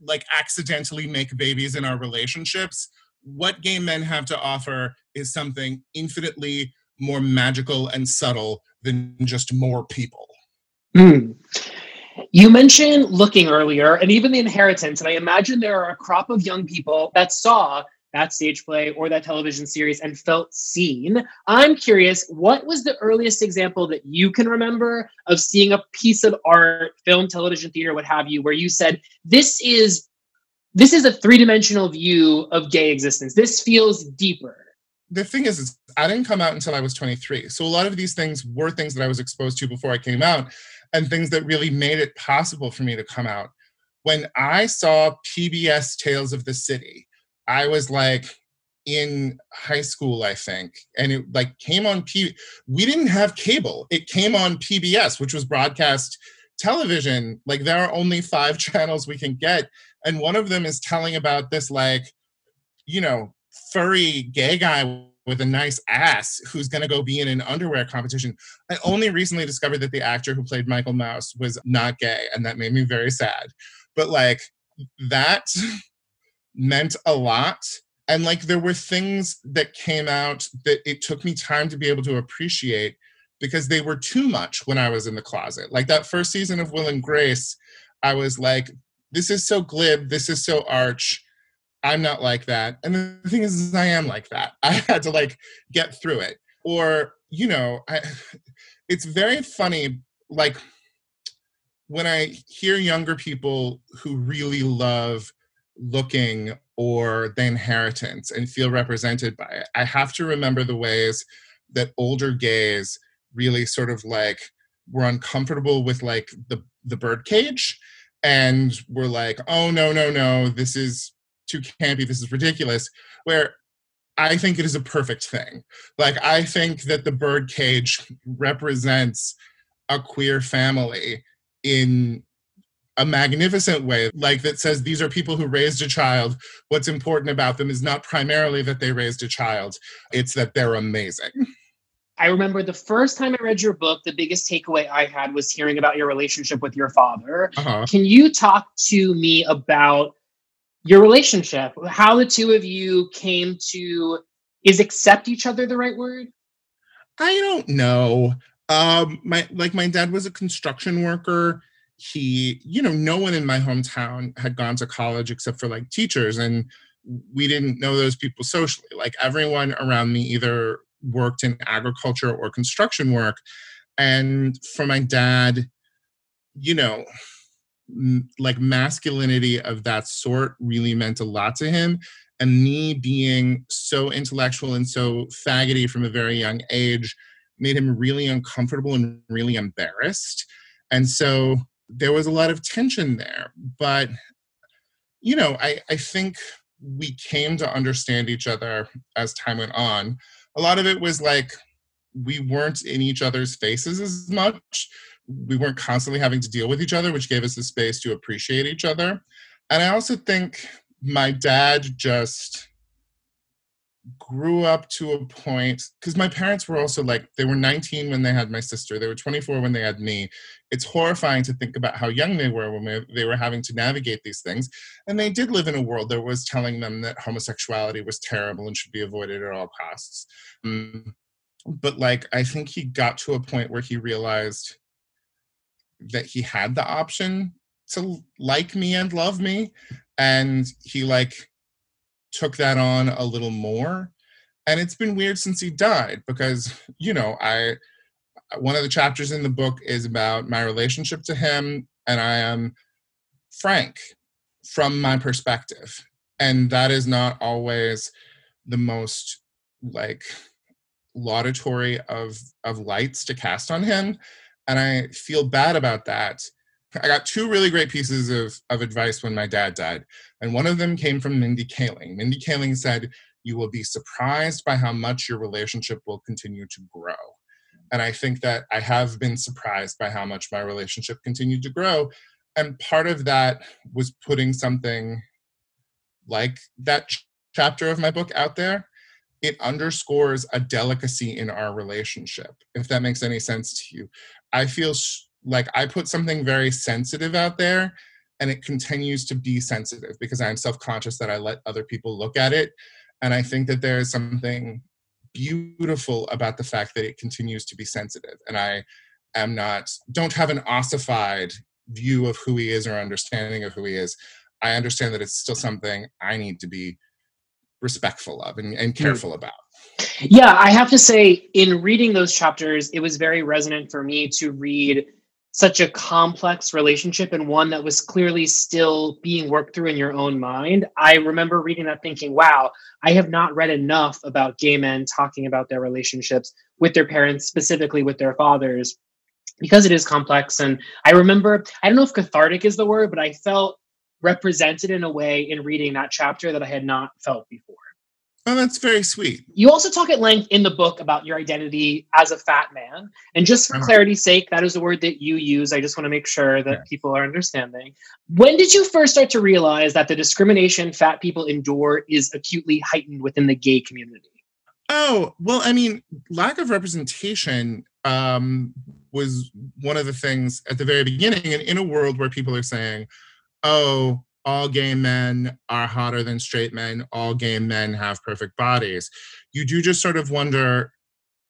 like accidentally make babies in our relationships. What gay men have to offer is something infinitely more magical and subtle than just more people. Mm. You mentioned looking earlier and even the inheritance. And I imagine there are a crop of young people that saw that stage play or that television series and felt seen. I'm curious, what was the earliest example that you can remember of seeing a piece of art, film, television, theater, what have you, where you said, this is this is a three-dimensional view of gay existence. This feels deeper. The thing is, is I didn't come out until I was 23. So a lot of these things were things that I was exposed to before I came out and things that really made it possible for me to come out. When I saw PBS Tales of the City, I was like in high school, I think, and it like came on P. We didn't have cable; it came on PBS, which was broadcast television. Like there are only five channels we can get, and one of them is telling about this like, you know, furry gay guy with a nice ass who's going to go be in an underwear competition. I only recently discovered that the actor who played Michael Mouse was not gay, and that made me very sad. But like that meant a lot. And like there were things that came out that it took me time to be able to appreciate because they were too much when I was in the closet. Like that first season of Will and Grace, I was like, this is so glib, this is so arch. I'm not like that. And the thing is, is I am like that. I had to like get through it. Or, you know, I, it's very funny, like when I hear younger people who really love looking or the inheritance and feel represented by it. I have to remember the ways that older gays really sort of like were uncomfortable with like the the birdcage and were like, oh no, no, no, this is too campy, this is ridiculous. Where I think it is a perfect thing. Like I think that the birdcage represents a queer family in a magnificent way, like that says these are people who raised a child. What's important about them is not primarily that they raised a child, it's that they're amazing. I remember the first time I read your book, the biggest takeaway I had was hearing about your relationship with your father. Uh-huh. Can you talk to me about your relationship? How the two of you came to is accept each other the right word? I don't know. Um my like my dad was a construction worker he, you know, no one in my hometown had gone to college except for like teachers. And we didn't know those people socially. Like everyone around me either worked in agriculture or construction work. And for my dad, you know, like masculinity of that sort really meant a lot to him. And me being so intellectual and so faggoty from a very young age made him really uncomfortable and really embarrassed. And so there was a lot of tension there. But, you know, I, I think we came to understand each other as time went on. A lot of it was like we weren't in each other's faces as much. We weren't constantly having to deal with each other, which gave us the space to appreciate each other. And I also think my dad just grew up to a point because my parents were also like they were 19 when they had my sister they were 24 when they had me. It's horrifying to think about how young they were when they were having to navigate these things and they did live in a world that was telling them that homosexuality was terrible and should be avoided at all costs. Um, but like i think he got to a point where he realized that he had the option to like me and love me and he like took that on a little more and it's been weird since he died because you know i one of the chapters in the book is about my relationship to him and i am frank from my perspective and that is not always the most like laudatory of of lights to cast on him and i feel bad about that I got two really great pieces of, of advice when my dad died. And one of them came from Mindy Kaling. Mindy Kaling said, You will be surprised by how much your relationship will continue to grow. And I think that I have been surprised by how much my relationship continued to grow. And part of that was putting something like that ch- chapter of my book out there. It underscores a delicacy in our relationship, if that makes any sense to you. I feel sh- like I put something very sensitive out there and it continues to be sensitive because I'm self conscious that I let other people look at it. And I think that there is something beautiful about the fact that it continues to be sensitive. And I am not, don't have an ossified view of who he is or understanding of who he is. I understand that it's still something I need to be respectful of and, and hmm. careful about. Yeah, I have to say, in reading those chapters, it was very resonant for me to read such a complex relationship and one that was clearly still being worked through in your own mind. I remember reading that thinking, wow, I have not read enough about gay men talking about their relationships with their parents, specifically with their fathers, because it is complex. And I remember, I don't know if cathartic is the word, but I felt represented in a way in reading that chapter that I had not felt before. Oh, that's very sweet. You also talk at length in the book about your identity as a fat man. And just for uh-huh. clarity's sake, that is a word that you use. I just want to make sure that yeah. people are understanding. When did you first start to realize that the discrimination fat people endure is acutely heightened within the gay community? Oh, well, I mean, lack of representation um, was one of the things at the very beginning. And in a world where people are saying, oh, all gay men are hotter than straight men, all gay men have perfect bodies. You do just sort of wonder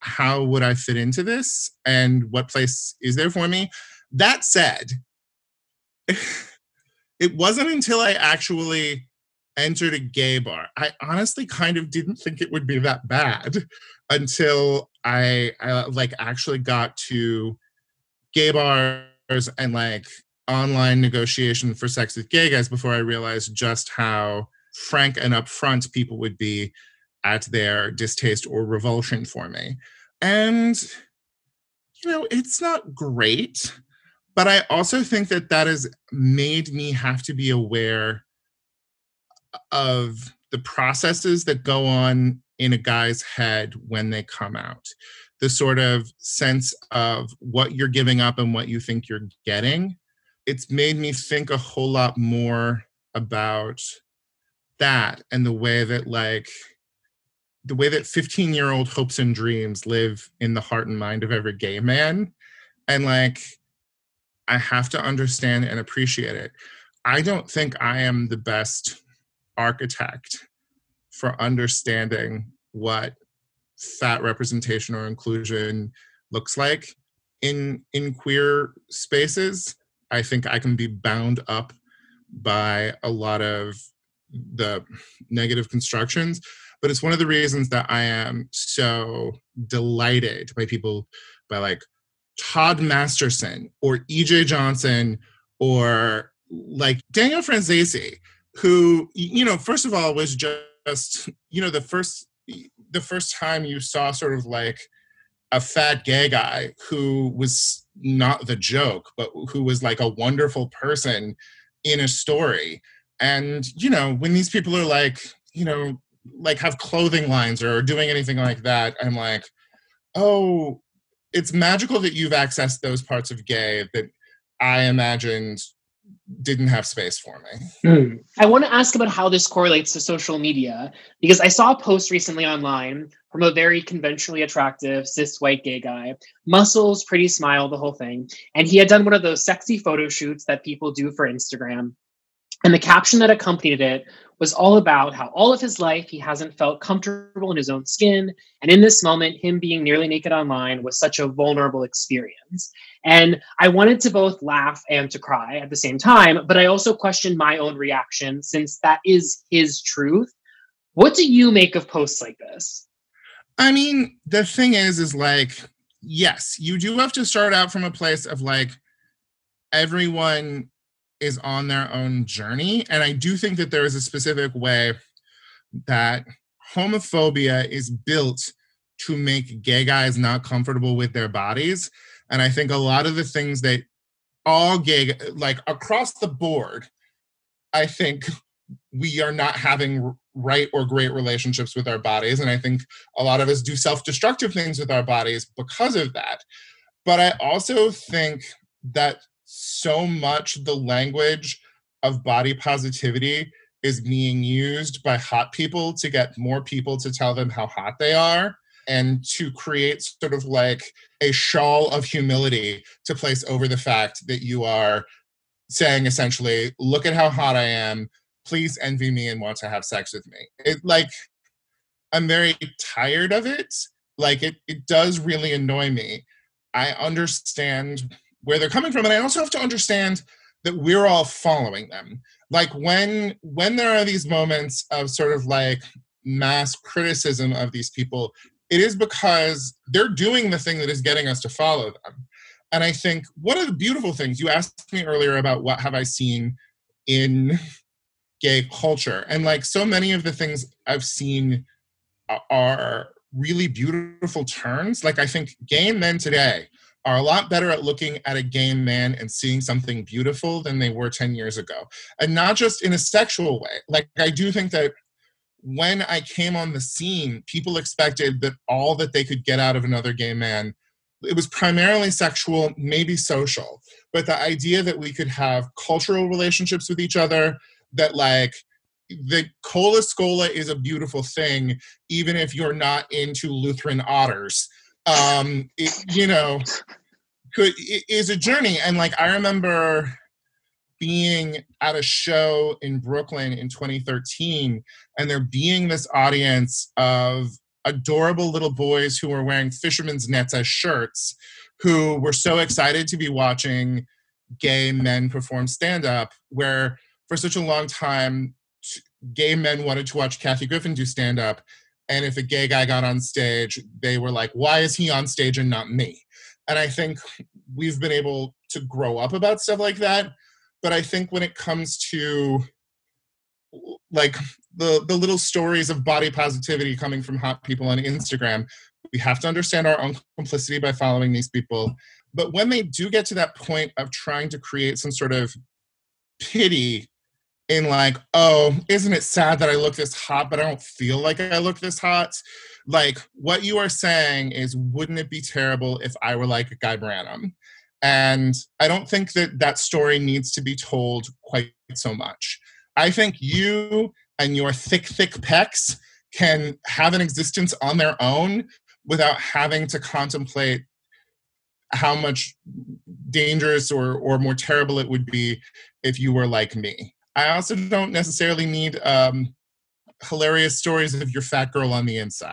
how would I fit into this and what place is there for me? That said, it wasn't until I actually entered a gay bar. I honestly kind of didn't think it would be that bad until I, I like actually got to gay bars and like online negotiation for sex with gay guys before I realized just how frank and upfront people would be at their distaste or revulsion for me. And, you know, it's not great, but I also think that that has made me have to be aware of the processes that go on in a guy's head when they come out. The sort of sense of what you're giving up and what you think you're getting it's made me think a whole lot more about that and the way that like the way that 15 year old hopes and dreams live in the heart and mind of every gay man. And like i have to understand and appreciate it. I don't think i am the best architect for understanding what fat representation or inclusion looks like in in queer spaces I think I can be bound up by a lot of the negative constructions. But it's one of the reasons that I am so delighted by people, by like Todd Masterson or EJ Johnson or like Daniel Franzese, who, you know, first of all, was just, you know, the first the first time you saw sort of like a fat gay guy who was not the joke, but who was like a wonderful person in a story. And, you know, when these people are like, you know, like have clothing lines or doing anything like that, I'm like, oh, it's magical that you've accessed those parts of gay that I imagined didn't have space for me. Mm. I want to ask about how this correlates to social media because I saw a post recently online from a very conventionally attractive cis white gay guy, muscles, pretty smile, the whole thing. And he had done one of those sexy photo shoots that people do for Instagram. And the caption that accompanied it was all about how all of his life he hasn't felt comfortable in his own skin. And in this moment, him being nearly naked online was such a vulnerable experience. And I wanted to both laugh and to cry at the same time, but I also questioned my own reaction since that is his truth. What do you make of posts like this? I mean, the thing is, is like, yes, you do have to start out from a place of like, everyone is on their own journey. And I do think that there is a specific way that homophobia is built to make gay guys not comfortable with their bodies. And I think a lot of the things that all gay, like across the board, I think we are not having right or great relationships with our bodies. And I think a lot of us do self destructive things with our bodies because of that. But I also think that so much the language of body positivity is being used by hot people to get more people to tell them how hot they are and to create sort of like a shawl of humility to place over the fact that you are saying essentially, look at how hot I am. Please envy me and want to have sex with me. It like I'm very tired of it. Like it it does really annoy me. I understand where they're coming from and i also have to understand that we're all following them. Like when when there are these moments of sort of like mass criticism of these people it is because they're doing the thing that is getting us to follow them. And i think one of the beautiful things you asked me earlier about what have i seen in gay culture and like so many of the things i've seen are really beautiful turns. Like i think gay men today are a lot better at looking at a gay man and seeing something beautiful than they were 10 years ago. And not just in a sexual way. Like, I do think that when I came on the scene, people expected that all that they could get out of another gay man it was primarily sexual, maybe social, but the idea that we could have cultural relationships with each other, that like the cola scola is a beautiful thing, even if you're not into Lutheran otters um it, you know could is a journey. And like i remember being at a show in brooklyn in 2013 and there being this audience of adorable little boys who were wearing fishermen's nets as shirts who were so excited to be watching gay men perform stand up where for such a long time gay men wanted to watch kathy griffin do stand up and if a gay guy got on stage they were like why is he on stage and not me? And i think we've been able to grow up about stuff like that. But i think when it comes to like the the little stories of body positivity coming from hot people on instagram we have to understand our own complicity by following these people. But when they do get to that point of trying to create some sort of pity in like, oh, isn't it sad that I look this hot, but I don't feel like I look this hot? Like, what you are saying is, wouldn't it be terrible if I were like Guy Branum? And I don't think that that story needs to be told quite so much. I think you and your thick, thick pecs can have an existence on their own without having to contemplate how much dangerous or, or more terrible it would be if you were like me. I also don't necessarily need um, hilarious stories of your fat girl on the inside.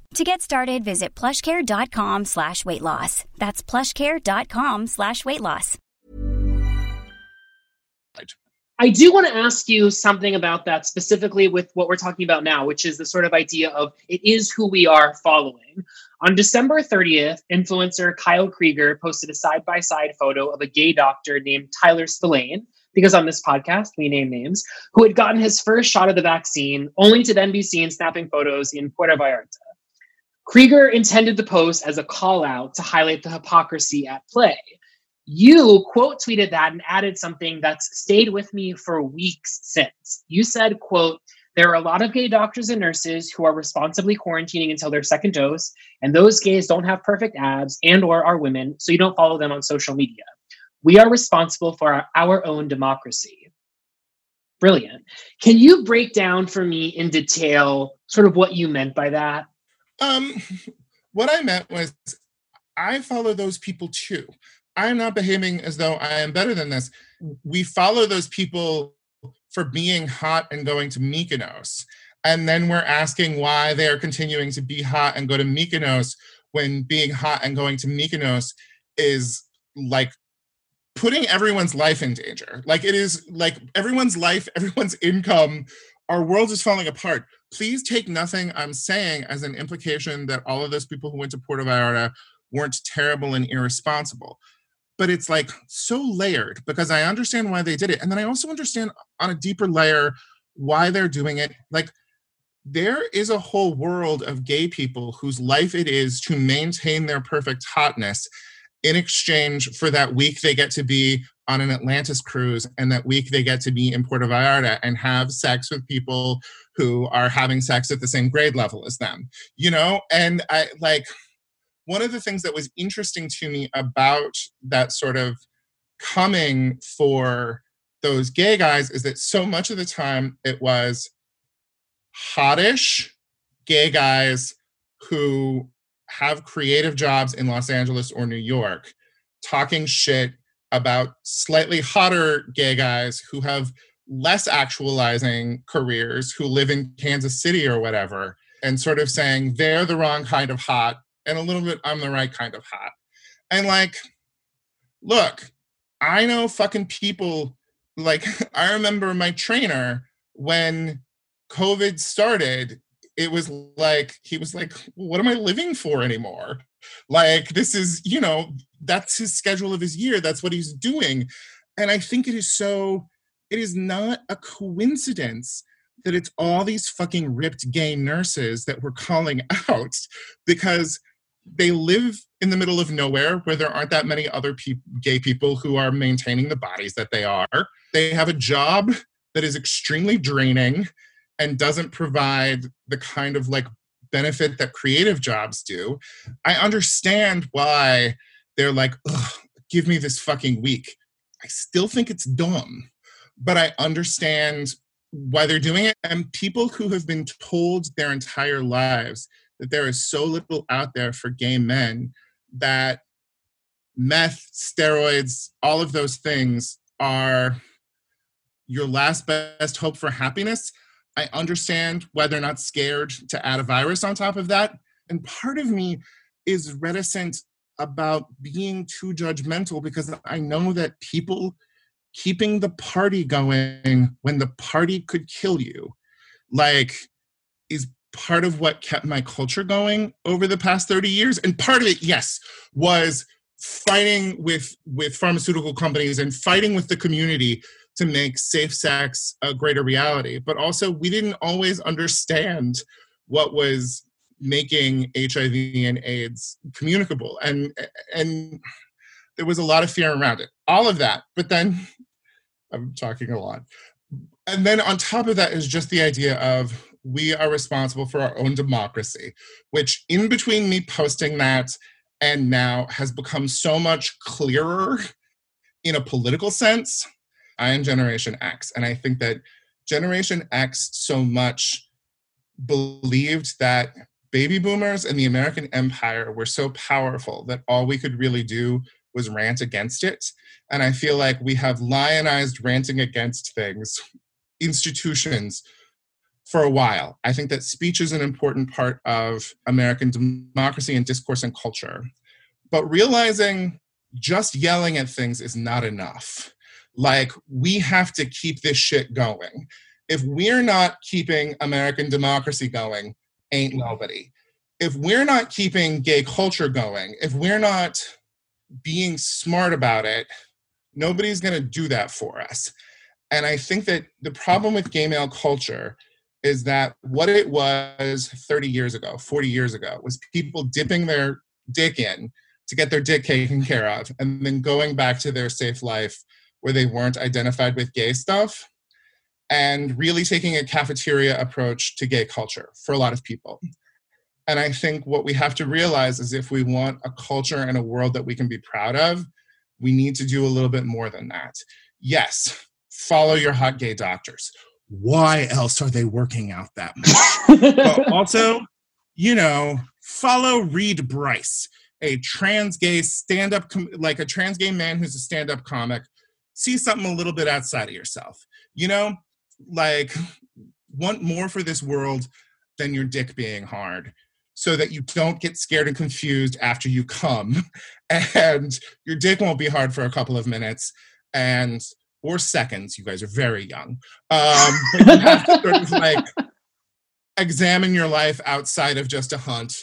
To get started, visit plushcare.com slash weight loss. That's plushcare.com slash weight loss. I do want to ask you something about that specifically with what we're talking about now, which is the sort of idea of it is who we are following. On December 30th, influencer Kyle Krieger posted a side by side photo of a gay doctor named Tyler Spillane, because on this podcast we name names, who had gotten his first shot of the vaccine, only to then be seen snapping photos in Puerto Vallarta. Krieger intended the post as a call out to highlight the hypocrisy at play you quote tweeted that and added something that's stayed with me for weeks since. You said, quote, there are a lot of gay doctors and nurses who are responsibly quarantining until their second dose, and those gays don't have perfect abs and or are women, so you don't follow them on social media. We are responsible for our, our own democracy. Brilliant. Can you break down for me in detail sort of what you meant by that? Um, what I meant was I follow those people too. I'm not behaving as though I am better than this. We follow those people for being hot and going to Mykonos. And then we're asking why they are continuing to be hot and go to Mykonos when being hot and going to Mykonos is like putting everyone's life in danger. Like it is like everyone's life, everyone's income, our world is falling apart. Please take nothing I'm saying as an implication that all of those people who went to Puerto Vallarta weren't terrible and irresponsible but it's like so layered because I understand why they did it. And then I also understand on a deeper layer why they're doing it. Like, there is a whole world of gay people whose life it is to maintain their perfect hotness in exchange for that week they get to be on an Atlantis cruise and that week they get to be in Puerto Vallarta and have sex with people who are having sex at the same grade level as them, you know? And I like, one of the things that was interesting to me about that sort of coming for those gay guys is that so much of the time it was hottish gay guys who have creative jobs in Los Angeles or New York talking shit about slightly hotter gay guys who have less actualizing careers who live in Kansas City or whatever and sort of saying they're the wrong kind of hot and a little bit I'm the right kind of hot. And like, look, I know fucking people like I remember my trainer when COVID started, it was like he was like, what am I living for anymore? Like this is, you know, that's his schedule of his year. That's what he's doing. And I think it is so it is not a coincidence that it's all these fucking ripped gay nurses that we're calling out because they live in the middle of nowhere where there aren't that many other pe- gay people who are maintaining the bodies that they are. They have a job that is extremely draining and doesn't provide the kind of like benefit that creative jobs do. I understand why they're like, give me this fucking week. I still think it's dumb, but I understand why they're doing it. And people who have been told their entire lives that there is so little out there for gay men that meth, steroids, all of those things are your last best hope for happiness. I understand why they're not scared to add a virus on top of that. And part of me is reticent about being too judgmental because I know that people keeping the party going when the party could kill you, like, is part of what kept my culture going over the past 30 years and part of it yes was fighting with with pharmaceutical companies and fighting with the community to make safe sex a greater reality. But also we didn't always understand what was making hiv and aids communicable. And and there was a lot of fear around it. All of that but then i'm talking a lot. And then on top of that is just the idea of we are responsible for our own democracy, which in between me posting that and now has become so much clearer in a political sense. I am Generation X, and I think that Generation X so much believed that baby boomers and the American empire were so powerful that all we could really do was rant against it. And I feel like we have lionized ranting against things, institutions, for a while. I think that speech is an important part of American democracy and discourse and culture. But realizing just yelling at things is not enough. Like, we have to keep this shit going. If we're not keeping American democracy going, ain't nobody. If we're not keeping gay culture going, if we're not being smart about it, nobody's going to do that for us. And I think that the problem with gay male culture is that what it was 30 years ago, 40 years ago, was people dipping their dick in to get their dick taken care of and then going back to their safe life where they weren't identified with gay stuff and really taking a cafeteria approach to gay culture for a lot of people. And I think what we have to realize is if we want a culture and a world that we can be proud of, we need to do a little bit more than that. Yes, follow your hot gay doctors. Why else are they working out that much? also, you know, follow Reed Bryce, a trans gay stand up, com- like a trans gay man who's a stand up comic. See something a little bit outside of yourself. You know, like, want more for this world than your dick being hard so that you don't get scared and confused after you come and your dick won't be hard for a couple of minutes and or seconds you guys are very young um, but you have to sort of like examine your life outside of just a hunt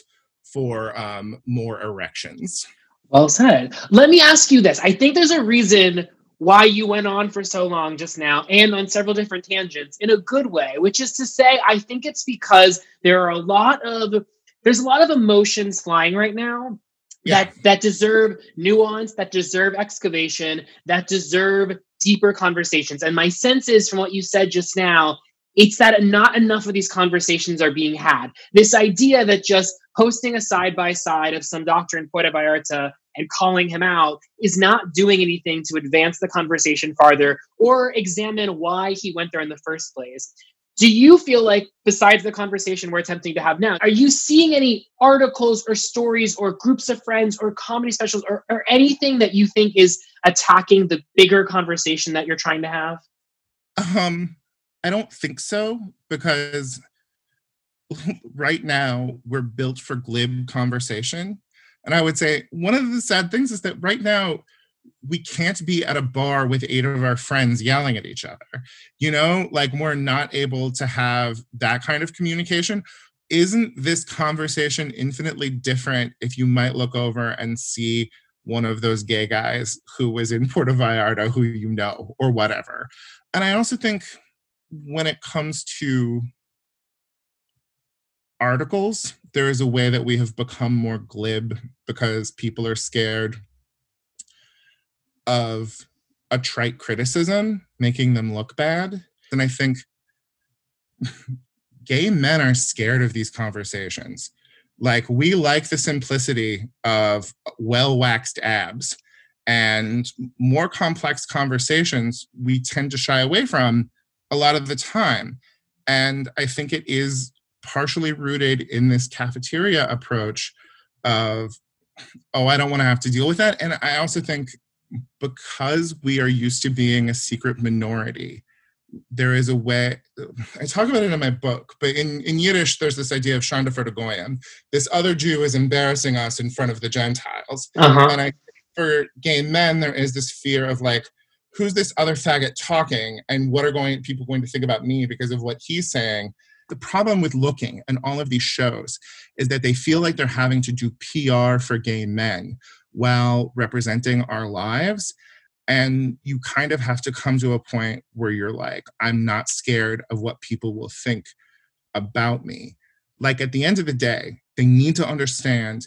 for um, more erections. Well said. Let me ask you this. I think there's a reason why you went on for so long just now and on several different tangents in a good way which is to say i think it's because there are a lot of there's a lot of emotions flying right now yeah. that that deserve nuance, that deserve excavation, that deserve deeper conversations. And my sense is from what you said just now, it's that not enough of these conversations are being had. This idea that just posting a side by side of some doctor in Puerto Vallarta and calling him out is not doing anything to advance the conversation farther or examine why he went there in the first place. Do you feel like besides the conversation we're attempting to have now are you seeing any articles or stories or groups of friends or comedy specials or, or anything that you think is attacking the bigger conversation that you're trying to have? Um i don't think so because right now we're built for glib conversation and i would say one of the sad things is that right now we can't be at a bar with eight of our friends yelling at each other. You know, like we're not able to have that kind of communication. Isn't this conversation infinitely different if you might look over and see one of those gay guys who was in Puerto Vallarta who you know or whatever? And I also think when it comes to articles, there is a way that we have become more glib because people are scared of a trite criticism making them look bad. And I think gay men are scared of these conversations. Like, we like the simplicity of well waxed abs and more complex conversations we tend to shy away from a lot of the time. And I think it is partially rooted in this cafeteria approach of, oh, I don't want to have to deal with that. And I also think because we are used to being a secret minority, there is a way I talk about it in my book, but in, in Yiddish, there's this idea of Schande für Goyim. This other Jew is embarrassing us in front of the Gentiles. Uh-huh. And I for gay men, there is this fear of like, who's this other faggot talking and what are going people going to think about me because of what he's saying? The problem with looking and all of these shows is that they feel like they're having to do PR for gay men while representing our lives. And you kind of have to come to a point where you're like, I'm not scared of what people will think about me. Like at the end of the day, they need to understand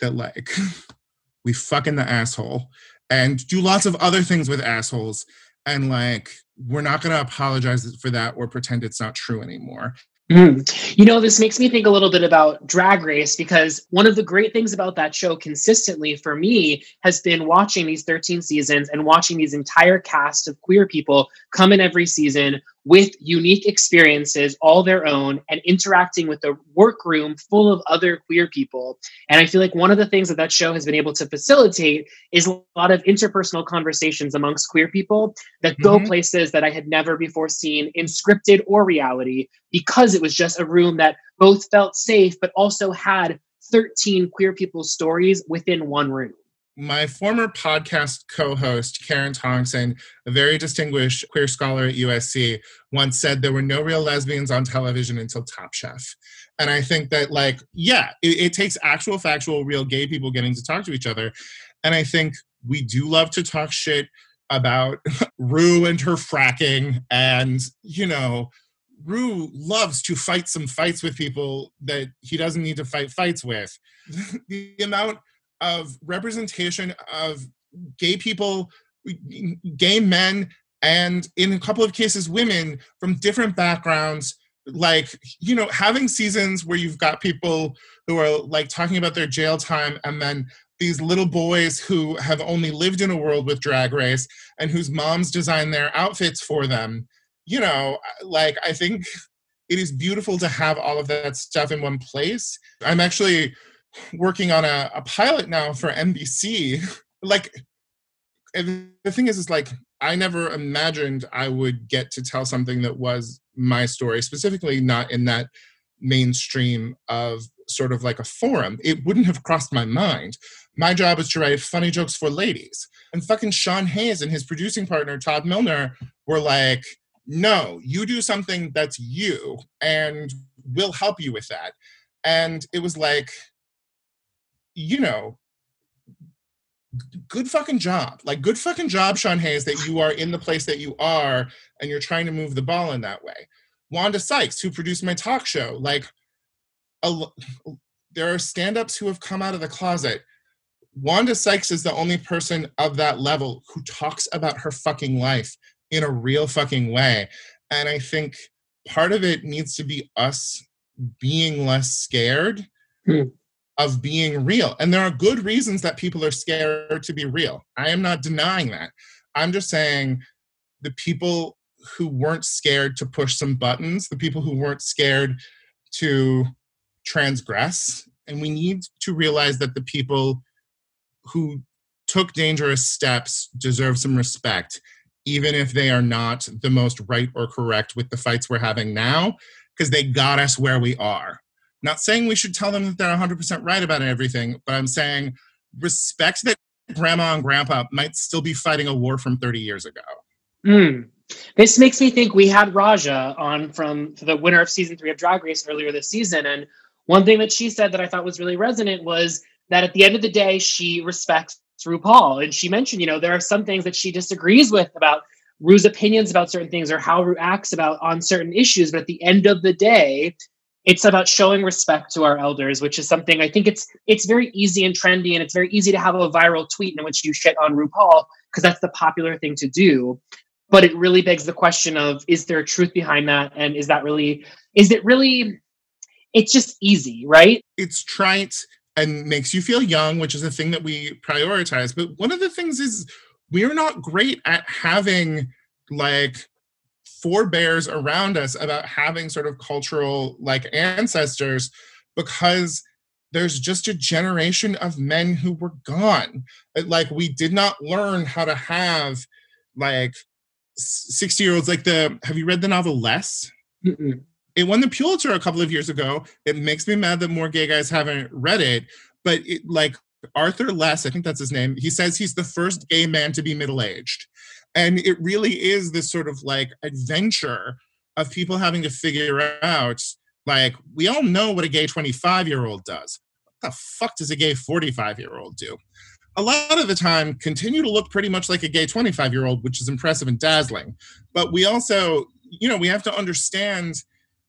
that, like, we fuck in the asshole and do lots of other things with assholes. And like, we're not going to apologize for that or pretend it's not true anymore. Mm. You know, this makes me think a little bit about Drag Race because one of the great things about that show consistently for me has been watching these 13 seasons and watching these entire cast of queer people come in every season, with unique experiences, all their own, and interacting with a workroom full of other queer people. And I feel like one of the things that that show has been able to facilitate is a lot of interpersonal conversations amongst queer people that go mm-hmm. places that I had never before seen in scripted or reality because it was just a room that both felt safe but also had 13 queer people's stories within one room my former podcast co-host karen tongson a very distinguished queer scholar at usc once said there were no real lesbians on television until top chef. And i think that like yeah it, it takes actual factual real gay people getting to talk to each other. And i think we do love to talk shit about rue and her fracking. And you know Rue loves to fight some fights with people that he doesn't need to fight fights with. the amount of representation of gay people, gay men, and in a couple of cases, women from different backgrounds. Like, you know, having seasons where you've got people who are like talking about their jail time and then these little boys who have only lived in a world with drag race and whose moms design their outfits for them. You know, like, I think it is beautiful to have all of that stuff in one place. I'm actually working on a, a pilot now for NBC. like, the thing is, is like I never imagined I would get to tell something that was my story, specifically not in that mainstream of sort of like a forum. It wouldn't have crossed my mind. My job is to write funny jokes for ladies. And fucking Sean Hayes and his producing partner, Todd Milner, were like, no, you do something that's you, and we'll help you with that. And it was like, you know, good fucking job. Like, good fucking job, Sean Hayes, that you are in the place that you are and you're trying to move the ball in that way. Wanda Sykes, who produced my talk show, like, a, there are stand ups who have come out of the closet. Wanda Sykes is the only person of that level who talks about her fucking life in a real fucking way. And I think part of it needs to be us being less scared hmm of being real. And there are good reasons that people are scared to be real. I am not denying that. I'm just saying the people who weren't scared to push some buttons, the people who weren't scared to transgress. And we need to realize that the people who took dangerous steps deserve some respect, even if they are not the most right or correct with the fights we're having now, because they got us where we are. Not saying we should tell them that they're 100% right about everything, but I'm saying respect that grandma and grandpa might still be fighting a war from 30 years ago. Mm. This makes me think we had Raja on from the winner of season three of Drag Race earlier this season. And one thing that she said that I thought was really resonant was that at the end of the day, she respects RuPaul. And she mentioned, you know, there are some things that she disagrees with about Ru's opinions about certain things or how Ru acts about on certain issues. But at the end of the day, it's about showing respect to our elders which is something i think it's it's very easy and trendy and it's very easy to have a viral tweet in which you shit on rupaul because that's the popular thing to do. But it really begs the question of is there truth behind that? And is that really is it really it's just easy right? It's trite and makes you feel young which is a thing that we prioritize. But one of the things is we're not great at having like forebears around us about having sort of cultural like ancestors because there's just a generation of men who were gone. Like we did not learn how to have like 60 year olds like the have you read the novel less Mm-mm. it won the pulitzer a couple of years ago. It makes me mad that more gay guys haven't read it but it like arthur less i think that's his name he says he's the first gay man to be middle-aged and it really is this sort of like adventure of people having to figure out like we all know what a gay 25 year old does. What the fuck does a gay 45 year old do? A lot of the time continue to look pretty much like a gay 25 year old which is impressive and dazzling. But we also you know we have to understand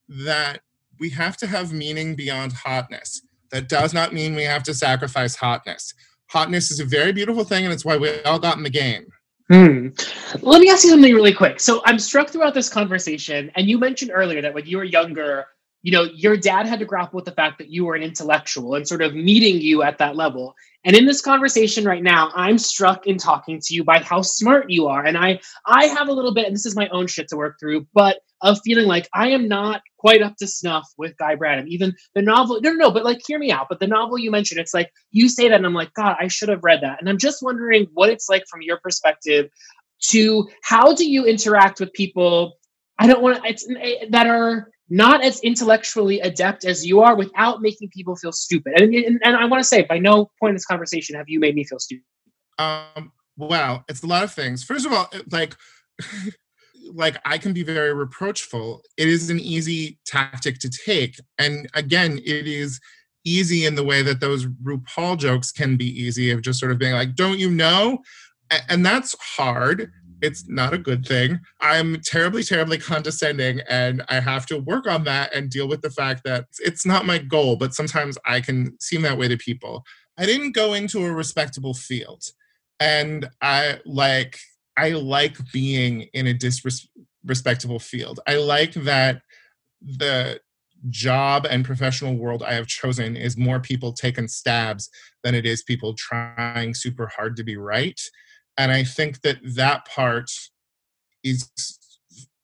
that we have to have meaning beyond hotness. That does not mean we have to sacrifice hotness. Hotness is a very beautiful thing and it's why we all got in the game Hmm. Let me ask you something really quick. So I'm struck throughout this conversation, and you mentioned earlier that when you were younger, you know, your dad had to grapple with the fact that you were an intellectual and sort of meeting you at that level. And in this conversation right now, I'm struck in talking to you by how smart you are. And I I have a little bit, and this is my own shit to work through, but of feeling like I am not quite up to snuff with Guy Branum. Even the novel, no, no, no, but like hear me out. But the novel you mentioned, it's like you say that, and I'm like, God, I should have read that. And I'm just wondering what it's like from your perspective to how do you interact with people? I don't want it's eh, that are not as intellectually adept as you are without making people feel stupid. And, and, and I want to say, by no point in this conversation have you made me feel stupid. Um, well, it's a lot of things. First of all, like, like I can be very reproachful. It is an easy tactic to take. And again, it is easy in the way that those RuPaul jokes can be easy of just sort of being like, don't you know? And that's hard it's not a good thing. I'm terribly, terribly condescending, and I have to work on that and deal with the fact that it's not my goal, but sometimes I can seem that way to people. I didn't go into a respectable field, and I like I like being in a disrespectable field. I like that the job and professional world I have chosen is more people taking stabs than it is people trying super hard to be right. And i think that that part is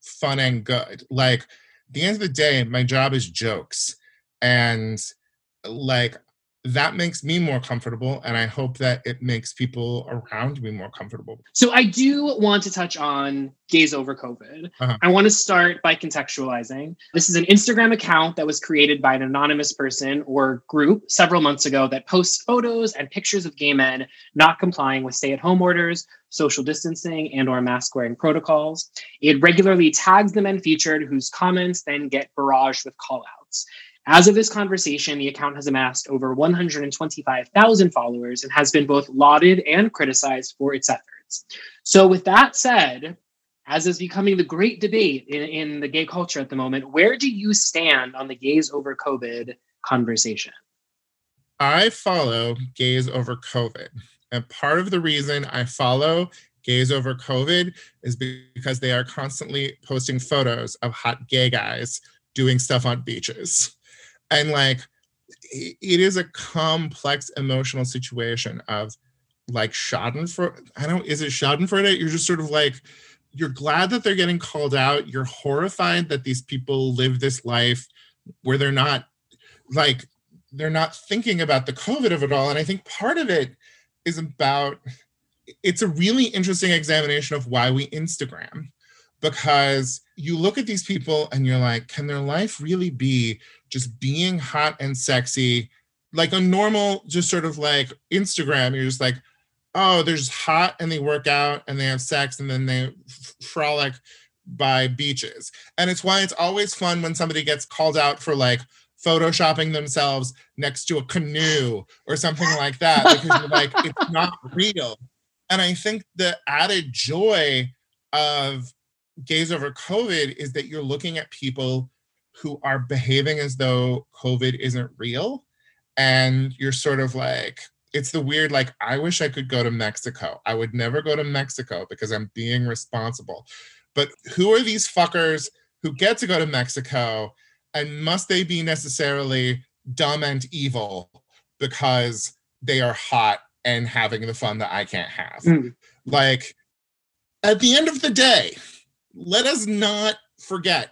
fun and good. Like the end of the day my job is jokes. And like that makes me more comfortable and i hope that it makes people around me more comfortable. So i do want to touch on gays over covid. Uh-huh. i want to start by contextualizing. This is an instagram account that was created by an anonymous person or group several months ago that posts photos and pictures of gay men not complying with stay-at-home orders social distancing and or mask wearing protocols. It regularly tags the men featured whose comments then get barraged with callouts as of this conversation, the account has amassed over 125,000 followers and has been both lauded and criticized for its efforts. So, with that said, as is becoming the great debate in, in the gay culture at the moment, where do you stand on the gays over COVID conversation? I follow gays over COVID. And part of the reason I follow gays over COVID is because they are constantly posting photos of hot gay guys doing stuff on beaches and like it is a complex emotional situation of like schadenfreude i don't is it schadenfreude? You're just sort of like you're glad that they're getting called out. You're horrified that these people live this life where they're not like they're not thinking about the covid of it all. And i think part of it is about it's a really interesting examination of why we instagram. Because you look at these people and you're like can their life really be just being hot and sexy, like a normal, just sort of like Instagram, you're just like, oh, they're just hot and they work out and they have sex and then they frolic by beaches. And it's why it's always fun when somebody gets called out for like photoshopping themselves next to a canoe or something like that because you're like, it's not real. And I think the added joy of gays over COVID is that you're looking at people who are behaving as though COVID isn't real. And you're sort of like, it's the weird, like, I wish I could go to Mexico. I would never go to Mexico because I'm being responsible. But who are these fuckers who get to go to Mexico? And must they be necessarily dumb and evil because they are hot and having the fun that I can't have? Mm. Like, at the end of the day, let us not forget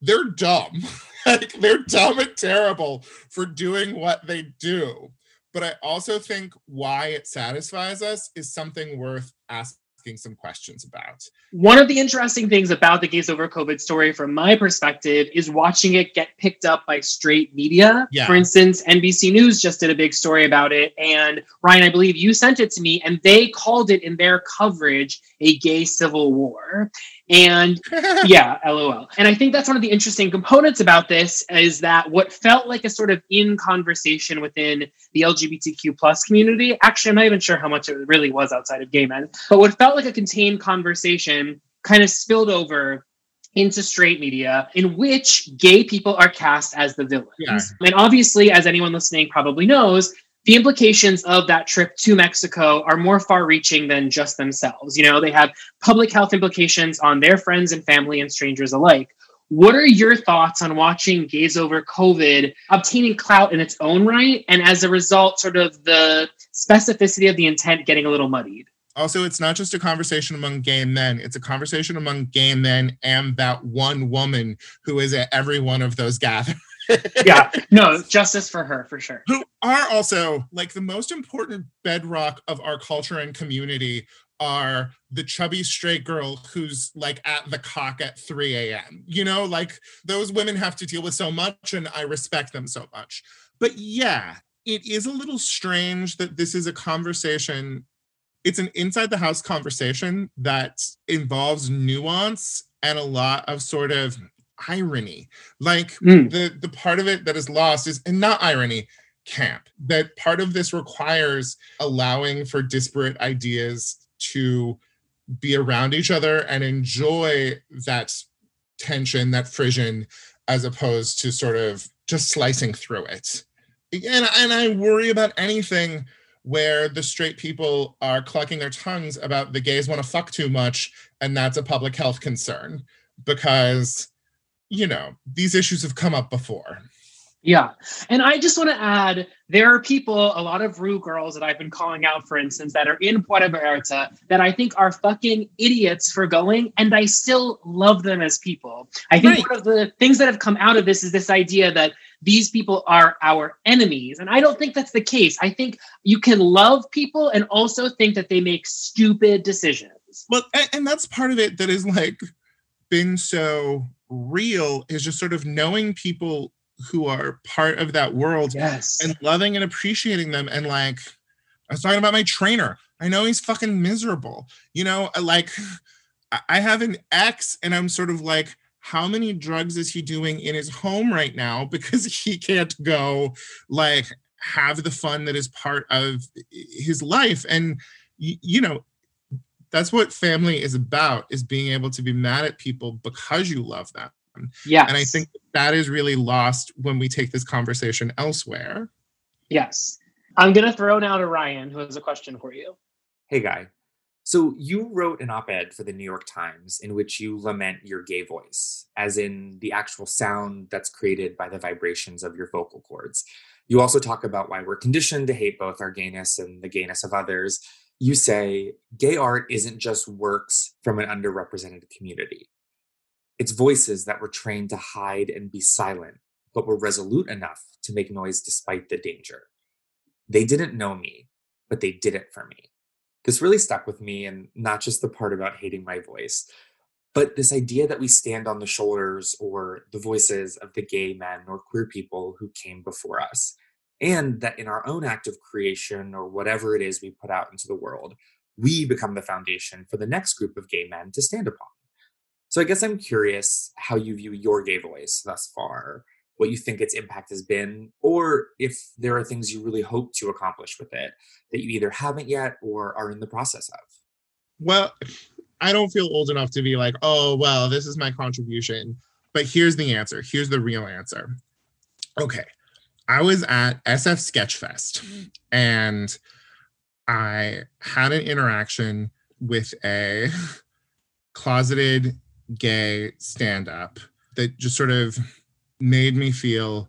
they're dumb. like they're dumb and terrible for doing what they do. But I also think why it satisfies us is something worth asking some questions about. One of the interesting things about the Gays Over COVID story, from my perspective, is watching it get picked up by straight media. Yeah. For instance, NBC News just did a big story about it. And Ryan, I believe you sent it to me, and they called it in their coverage a gay civil war. And yeah, lol. And I think that's one of the interesting components about this is that what felt like a sort of in conversation within the LGBTQ plus community, actually, I'm not even sure how much it really was outside of gay men, but what felt like a contained conversation kind of spilled over into straight media in which gay people are cast as the villains. Yeah. And obviously, as anyone listening probably knows, the implications of that trip to Mexico are more far reaching than just themselves. You know, they have public health implications on their friends and family and strangers alike. What are your thoughts on watching Gays Over COVID obtaining clout in its own right? And as a result, sort of the specificity of the intent getting a little muddied? Also, it's not just a conversation among gay men, it's a conversation among gay men and that one woman who is at every one of those gatherings. Yeah, no, justice for her, for sure. Who are also like the most important bedrock of our culture and community are the chubby straight girl who's like at the cock at 3 a.m. You know, like those women have to deal with so much, and I respect them so much. But yeah, it is a little strange that this is a conversation. It's an inside the house conversation that involves nuance and a lot of sort of irony. Like mm. the the part of it that is lost is and not irony, camp. That part of this requires allowing for disparate ideas to be around each other and enjoy that tension, that frisson, as opposed to sort of just slicing through it. And, and I worry about anything where the straight people are clucking their tongues about the gays want to fuck too much, and that's a public health concern because, you know, these issues have come up before. Yeah. And I just want to add there are people, a lot of Ru girls that I've been calling out, for instance, that are in Puerto Vallarta that I think are fucking idiots for going, and I still love them as people. I think right. one of the things that have come out of this is this idea that these people are our enemies. And I don't think that's the case. I think you can love people and also think that they make stupid decisions. Well, and that's part of it that is like been so real is just sort of knowing people who are part of that world yes. and loving and appreciating them and like i was talking about my trainer. I know he's fucking miserable you know? Like i have an ex and i'm sort of like how many drugs is he doing in his home right now because he can't go like have the fun that is part of his life? And you know that's what family is about is being able to be mad at people because you love them yeah. And I think that is really lost when we take this conversation elsewhere. Yes. I'm going to throw now to Ryan, who has a question for you. Hey, Guy. So you wrote an op ed for the New York Times in which you lament your gay voice, as in the actual sound that's created by the vibrations of your vocal cords. You also talk about why we're conditioned to hate both our gayness and the gayness of others. You say gay art isn't just works from an underrepresented community. It's voices that were trained to hide and be silent, but were resolute enough to make noise despite the danger. They didn't know me, but they did it for me. This really stuck with me, and not just the part about hating my voice, but this idea that we stand on the shoulders or the voices of the gay men or queer people who came before us, and that in our own act of creation or whatever it is we put out into the world, we become the foundation for the next group of gay men to stand upon. So I guess I'm curious how you view your gay voice thus far, what you think its impact has been, or if there are things you really hope to accomplish with it that you either haven't yet or are in the process of. Well, I don't feel old enough to be like, oh, well, this is my contribution. But here's the answer. Here's the real answer. Okay. I was at SF Sketchfest mm-hmm. and I had an interaction with a closeted gay stand up that just sort of made me feel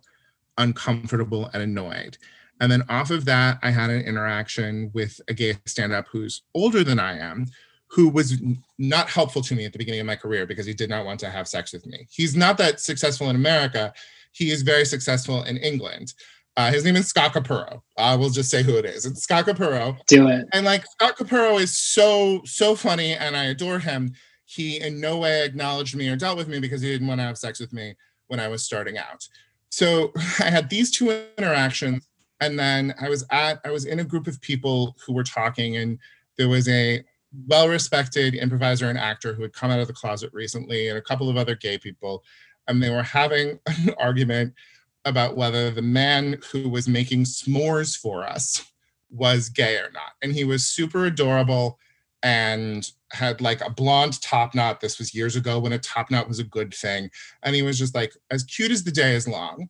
uncomfortable and annoyed. And then off of that, I had an interaction with a gay stand up who's older than I am, who was not helpful to me at the beginning of my career because he did not want to have sex with me. He's not that successful in America. He is very successful in England. Uh, his name is Scott Capurro. I will just say who it is. It's Scott Capurro. Do it. And like Scott Capurro is so, so funny and I adore him he in no way acknowledged me or dealt with me because he didn't want to have sex with me when I was starting out. So I had these two interactions, and then I was at I was in a group of people who were talking, and there was a well-respected improviser and actor who had come out of the closet recently, and a couple of other gay people, and they were having an argument about whether the man who was making s'mores for us was gay or not. And he was super adorable and had like a blonde top knot. This was years ago when a top knot was a good thing. And he was just like as cute as the day is long.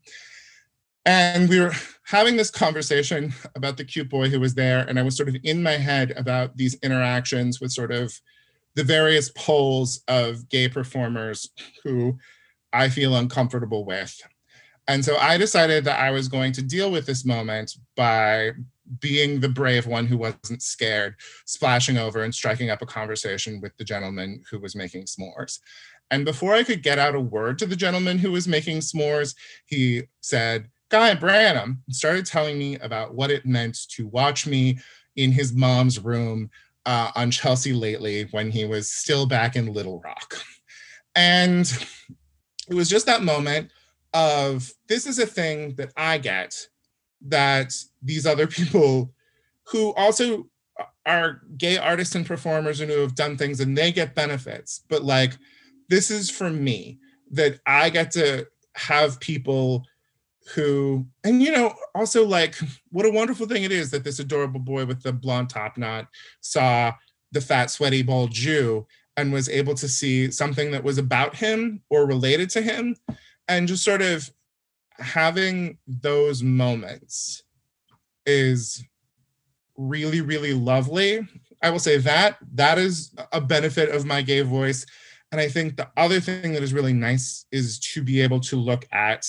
And we were having this conversation about the cute boy who was there. And I was sort of in my head about these interactions with sort of the various poles of gay performers who I feel uncomfortable with. And so I decided that I was going to deal with this moment by being the brave one who wasn't scared, splashing over and striking up a conversation with the gentleman who was making s'mores. And before I could get out a word to the gentleman who was making s'mores, he said, Guy Branum, started telling me about what it meant to watch me in his mom's room uh, on Chelsea Lately when he was still back in Little Rock. And it was just that moment of this is a thing that I get that these other people who also are gay artists and performers and who have done things and they get benefits, but like this is for me that I get to have people who and you know also like what a wonderful thing it is that this adorable boy with the blonde top knot saw the fat sweaty bald jew and was able to see something that was about him or related to him and just sort of having those moments is really really lovely. I will say that that is a benefit of my gay voice. And I think the other thing that is really nice is to be able to look at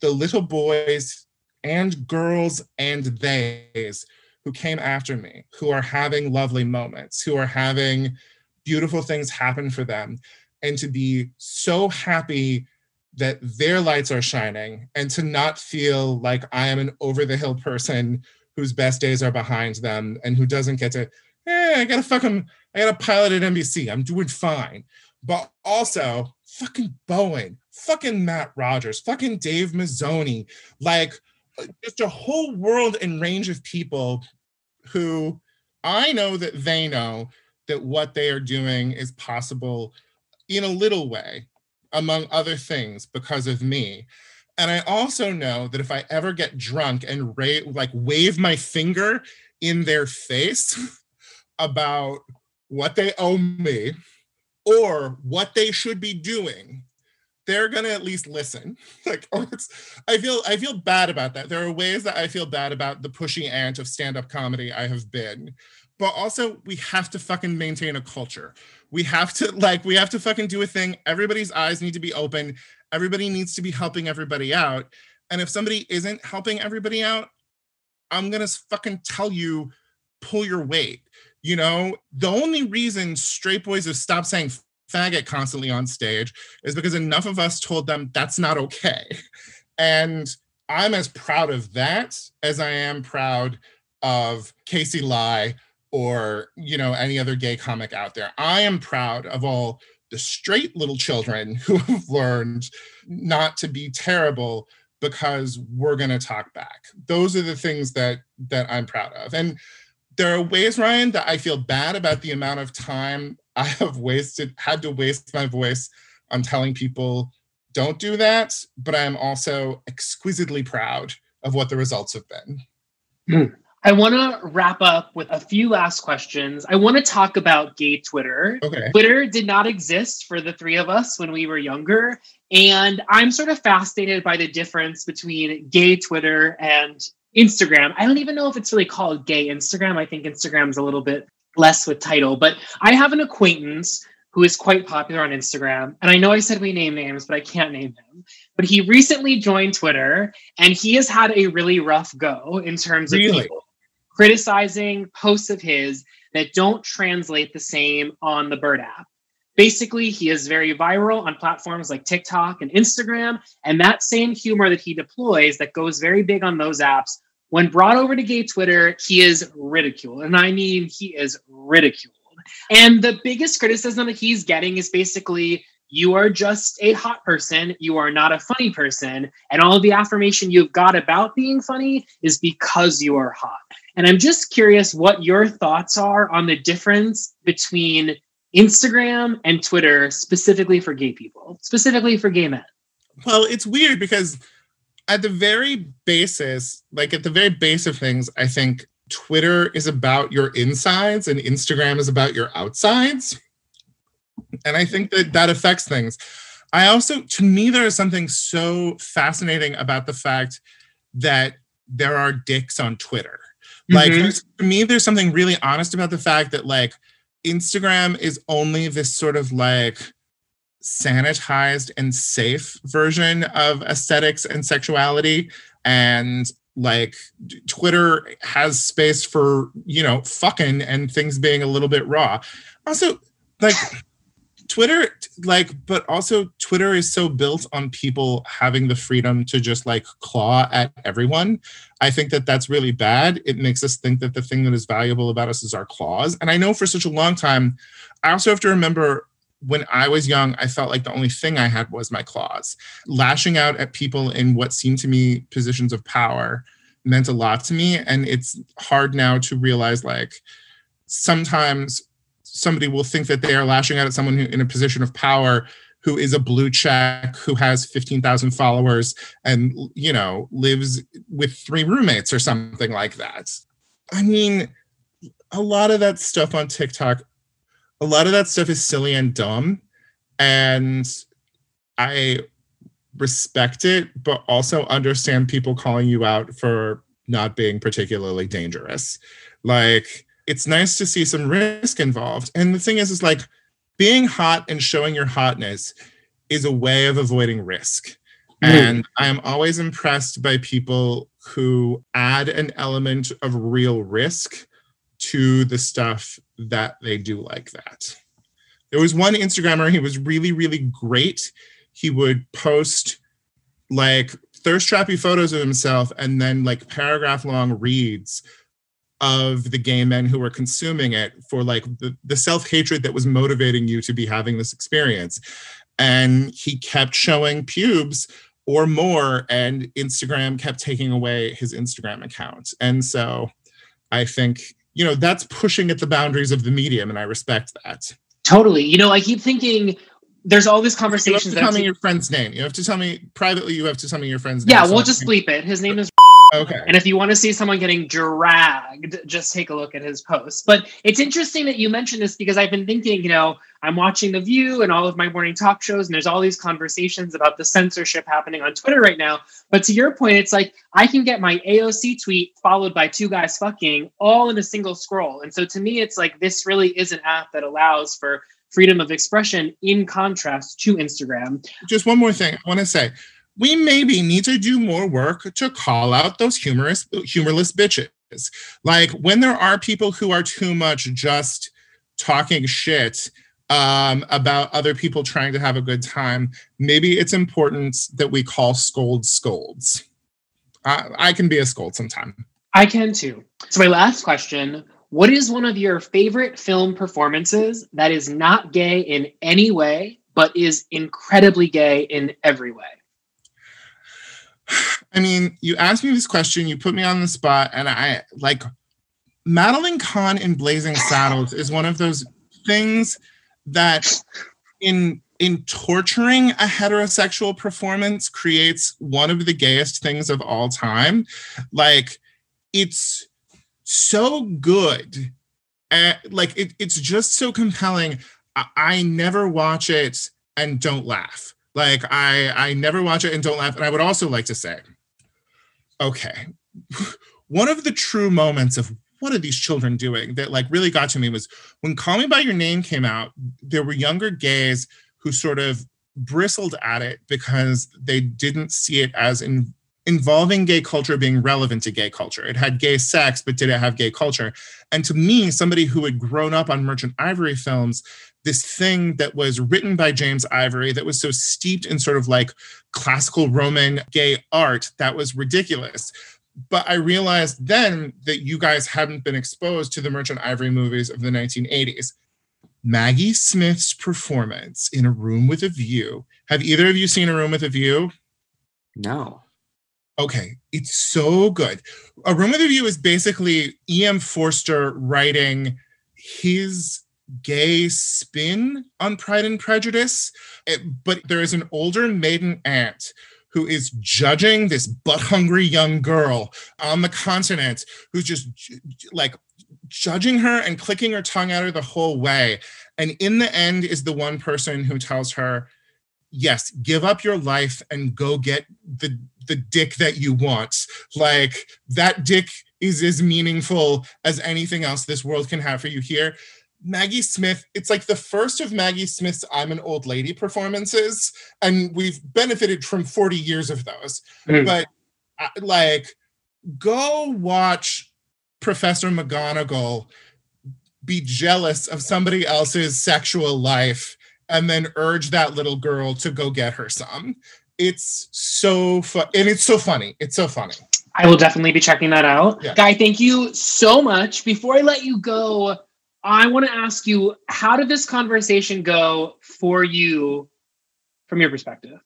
the little boys and girls and theys who came after me, who are having lovely moments, who are having beautiful things happen for them, and to be so happy that their lights are shining and to not feel like I am an over the hill person whose best days are behind them and who doesn't get to, eh, I gotta fucking, I gotta pilot at NBC. I'm doing fine but also fucking Bowen, fucking Matt Rogers, fucking Dave Mizzoni, like just a whole world and range of people who I know that they know that what they are doing is possible in a little way, among other things, because of me. And I also know that if I ever get drunk and ra- like wave my finger in their face about what they owe me, or what they should be doing they're to at least listen. Like or it's i feel i feel bad about that. There are ways that i feel bad about the pushy ant of stand-up comedy i have been but also we have to fucking maintain a culture. We have to like we have to fucking do a thing. Everybody's eyes need to be open. Everybody needs to be helping everybody out. And if somebody isn't helping everybody out i'm going to fucking tell you pull your weight. You know, the only reason straight boys have stopped saying faggot constantly on stage is because enough of us told them that's not okay. And I'm as proud of that as I am proud of Casey Lai or, you know, any other gay comic out there. I am proud of all the straight little children who have learned not to be terrible because we're going to talk back. Those are the things that that I'm proud of. And there are ways, Ryan, that I feel bad about the amount of time I have wasted, had to waste my voice on telling people don't do that. But I'm also exquisitely proud of what the results have been. Hmm. I want to wrap up with a few last questions. I want to talk about gay Twitter. Okay. Twitter did not exist for the three of us when we were younger. And I'm sort of fascinated by the difference between gay Twitter and Instagram. I don't even know if it's really called gay Instagram. I think Instagram's a little bit less with title, but I have an acquaintance who is quite popular on Instagram. And I know I said we name names, but I can't name him. But he recently joined Twitter and he has had a really rough go in terms of really? people criticizing posts of his that don't translate the same on the Bird app. Basically, he is very viral on platforms like TikTok and Instagram. And that same humor that he deploys, that goes very big on those apps, when brought over to gay Twitter, he is ridiculed. And I mean, he is ridiculed. And the biggest criticism that he's getting is basically, you are just a hot person. You are not a funny person. And all the affirmation you've got about being funny is because you are hot. And I'm just curious what your thoughts are on the difference between Instagram and Twitter specifically for gay people, specifically for gay men? Well, it's weird because at the very basis, like at the very base of things, I think Twitter is about your insides and Instagram is about your outsides. And I think that that affects things. I also, to me, there is something so fascinating about the fact that there are dicks on Twitter. Like, Mhm. to me, there's something really honest about the fact that, like, Instagram is only this sort of like sanitized and safe version of aesthetics and sexuality and like twitter has space for you know fucking and things being a little bit raw also like twitter like but also twitter is so built on people having the freedom to just like claw at everyone i think that that's really bad it makes us think that the thing that is valuable about us is our claws and i know for such a long time i also have to remember when I was young, I felt like the only thing I had was my claws. Lashing out at people in what seemed to me positions of power meant a lot to me. And it's hard now to realize like sometimes somebody will think that they are lashing out at someone who in a position of power who is a blue check, who has 15,000 followers and, you know, lives with three roommates or something like that. I mean, a lot of that stuff on TikTok a lot of that stuff is silly and dumb and i respect it but also understand people calling you out for not being particularly dangerous like it's nice to see some risk involved and the thing is is like being hot and showing your hotness is a way of avoiding risk mm. and i am always impressed by people who add an element of real risk to the stuff that they do like that. There was one Instagrammer, he was really, really great. He would post like thirst trappy photos of himself and then like paragraph long reads of the gay men who were consuming it for like the, the self-hatred that was motivating you to be having this experience. And he kept showing pubes or more and instagram kept taking away his instagram account. And so i think you know that's pushing at the boundaries of the medium and i respect that. Totally. You know i keep thinking there's all these conversations you have to tell me your friend's name. You have to tell me privately you have to tell me your friend's name yeah we'll just bleep it. His name is Okay. And if you want to see someone getting dragged, just take a look at his posts. But it's interesting that you mentioned this because I've been thinking, you know, I'm watching The View and all of my morning talk shows, and there's all these conversations about the censorship happening on Twitter right now. But to your point, it's like I can get my AOC tweet followed by two guys fucking all in a single scroll. And so to me, it's like this really is an app that allows for freedom of expression in contrast to Instagram. Just one more thing I want to say we maybe need to do more work to call out those humorous, humorless bitches. Like when there are people who are too much just talking shit um, about other people trying to have a good time, maybe it's important that we call scolds scolds. I, I can be a scold sometime. I can too. So, my last question What is one of your favorite film performances that is not gay in any way, but is incredibly gay in every way? I mean, you asked me this question, you put me on the spot, and I like Madeline Kahn in Blazing Saddles is one of those things that in in torturing a heterosexual performance creates one of the gayest things of all time. Like it's so good. And like it, it's just so compelling. I, I never watch it and don't laugh. Like I I never watch it and don't laugh. And I would also like to say, okay, one of the true moments of what are these children doing that like really got to me was when Call Me by Your Name came out, there were younger gays who sort of bristled at it because they didn't see it as in involving gay culture being relevant to gay culture. It had gay sex, but did it have gay culture? And to me, somebody who had grown up on Merchant Ivory films, this thing that was written by James Ivory that was so steeped in sort of like classical Roman gay art that was ridiculous. But I realized then that you guys hadn't been exposed to the Merchant Ivory movies of the 1980s. Maggie Smith's performance in A Room with a View. Have either of you seen A Room with a View? No. Okay, it's so good. A Room with a View is basically E.M. Forster writing his gay spin on Pride and Prejudice. It, but there is an older maiden aunt who is judging this butt hungry young girl on the continent who's just like judging her and clicking her tongue at her the whole way. And in the end, is the one person who tells her, yes, give up your life and go get the the dick that you want. Like that dick is as meaningful as anything else this world can have for you here Maggie Smith, it's like the first of Maggie Smith's I'm an old lady performances. And we've benefited from 40 years of those. Mm. But uh, like, go watch Professor McGonagall be jealous of somebody else's sexual life and then urge that little girl to go get her some. It's so fun. And it's so funny. It's so funny. I will definitely be checking that out. Yeah. Guy, thank you so much. Before I let you go, I want to ask you how did this conversation go for you from your perspective?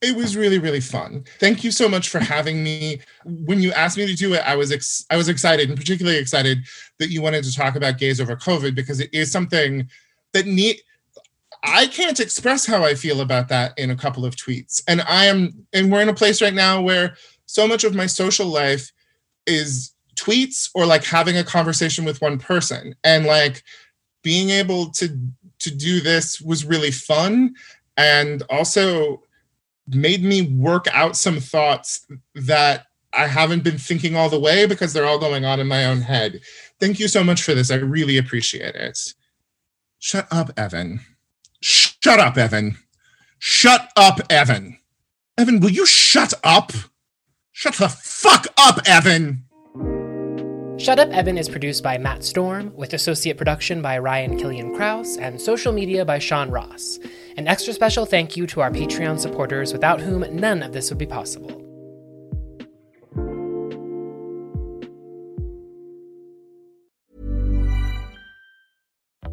It was really really fun. Thank you so much for having me. When you asked me to do it, I was ex- I was excited and particularly excited that you wanted to talk about gays over COVID because it is something that need I can't express how I feel about that in a couple of tweets. And I am and we're in a place right now where so much of my social life is tweets or like having a conversation with one person and like being able to to do this was really fun and also made me work out some thoughts that I haven't been thinking all the way because they're all going on in my own head. Thank you so much for this. I really appreciate it. Shut up, Evan. Shut up, Evan. Shut up, Evan. Evan, will you shut up? Shut the fuck up, Evan! Shut Up Evan is produced by Matt Storm, with associate production by Ryan Killian Kraus and social media by Sean Ross. An extra special thank you to our Patreon supporters, without whom none of this would be possible.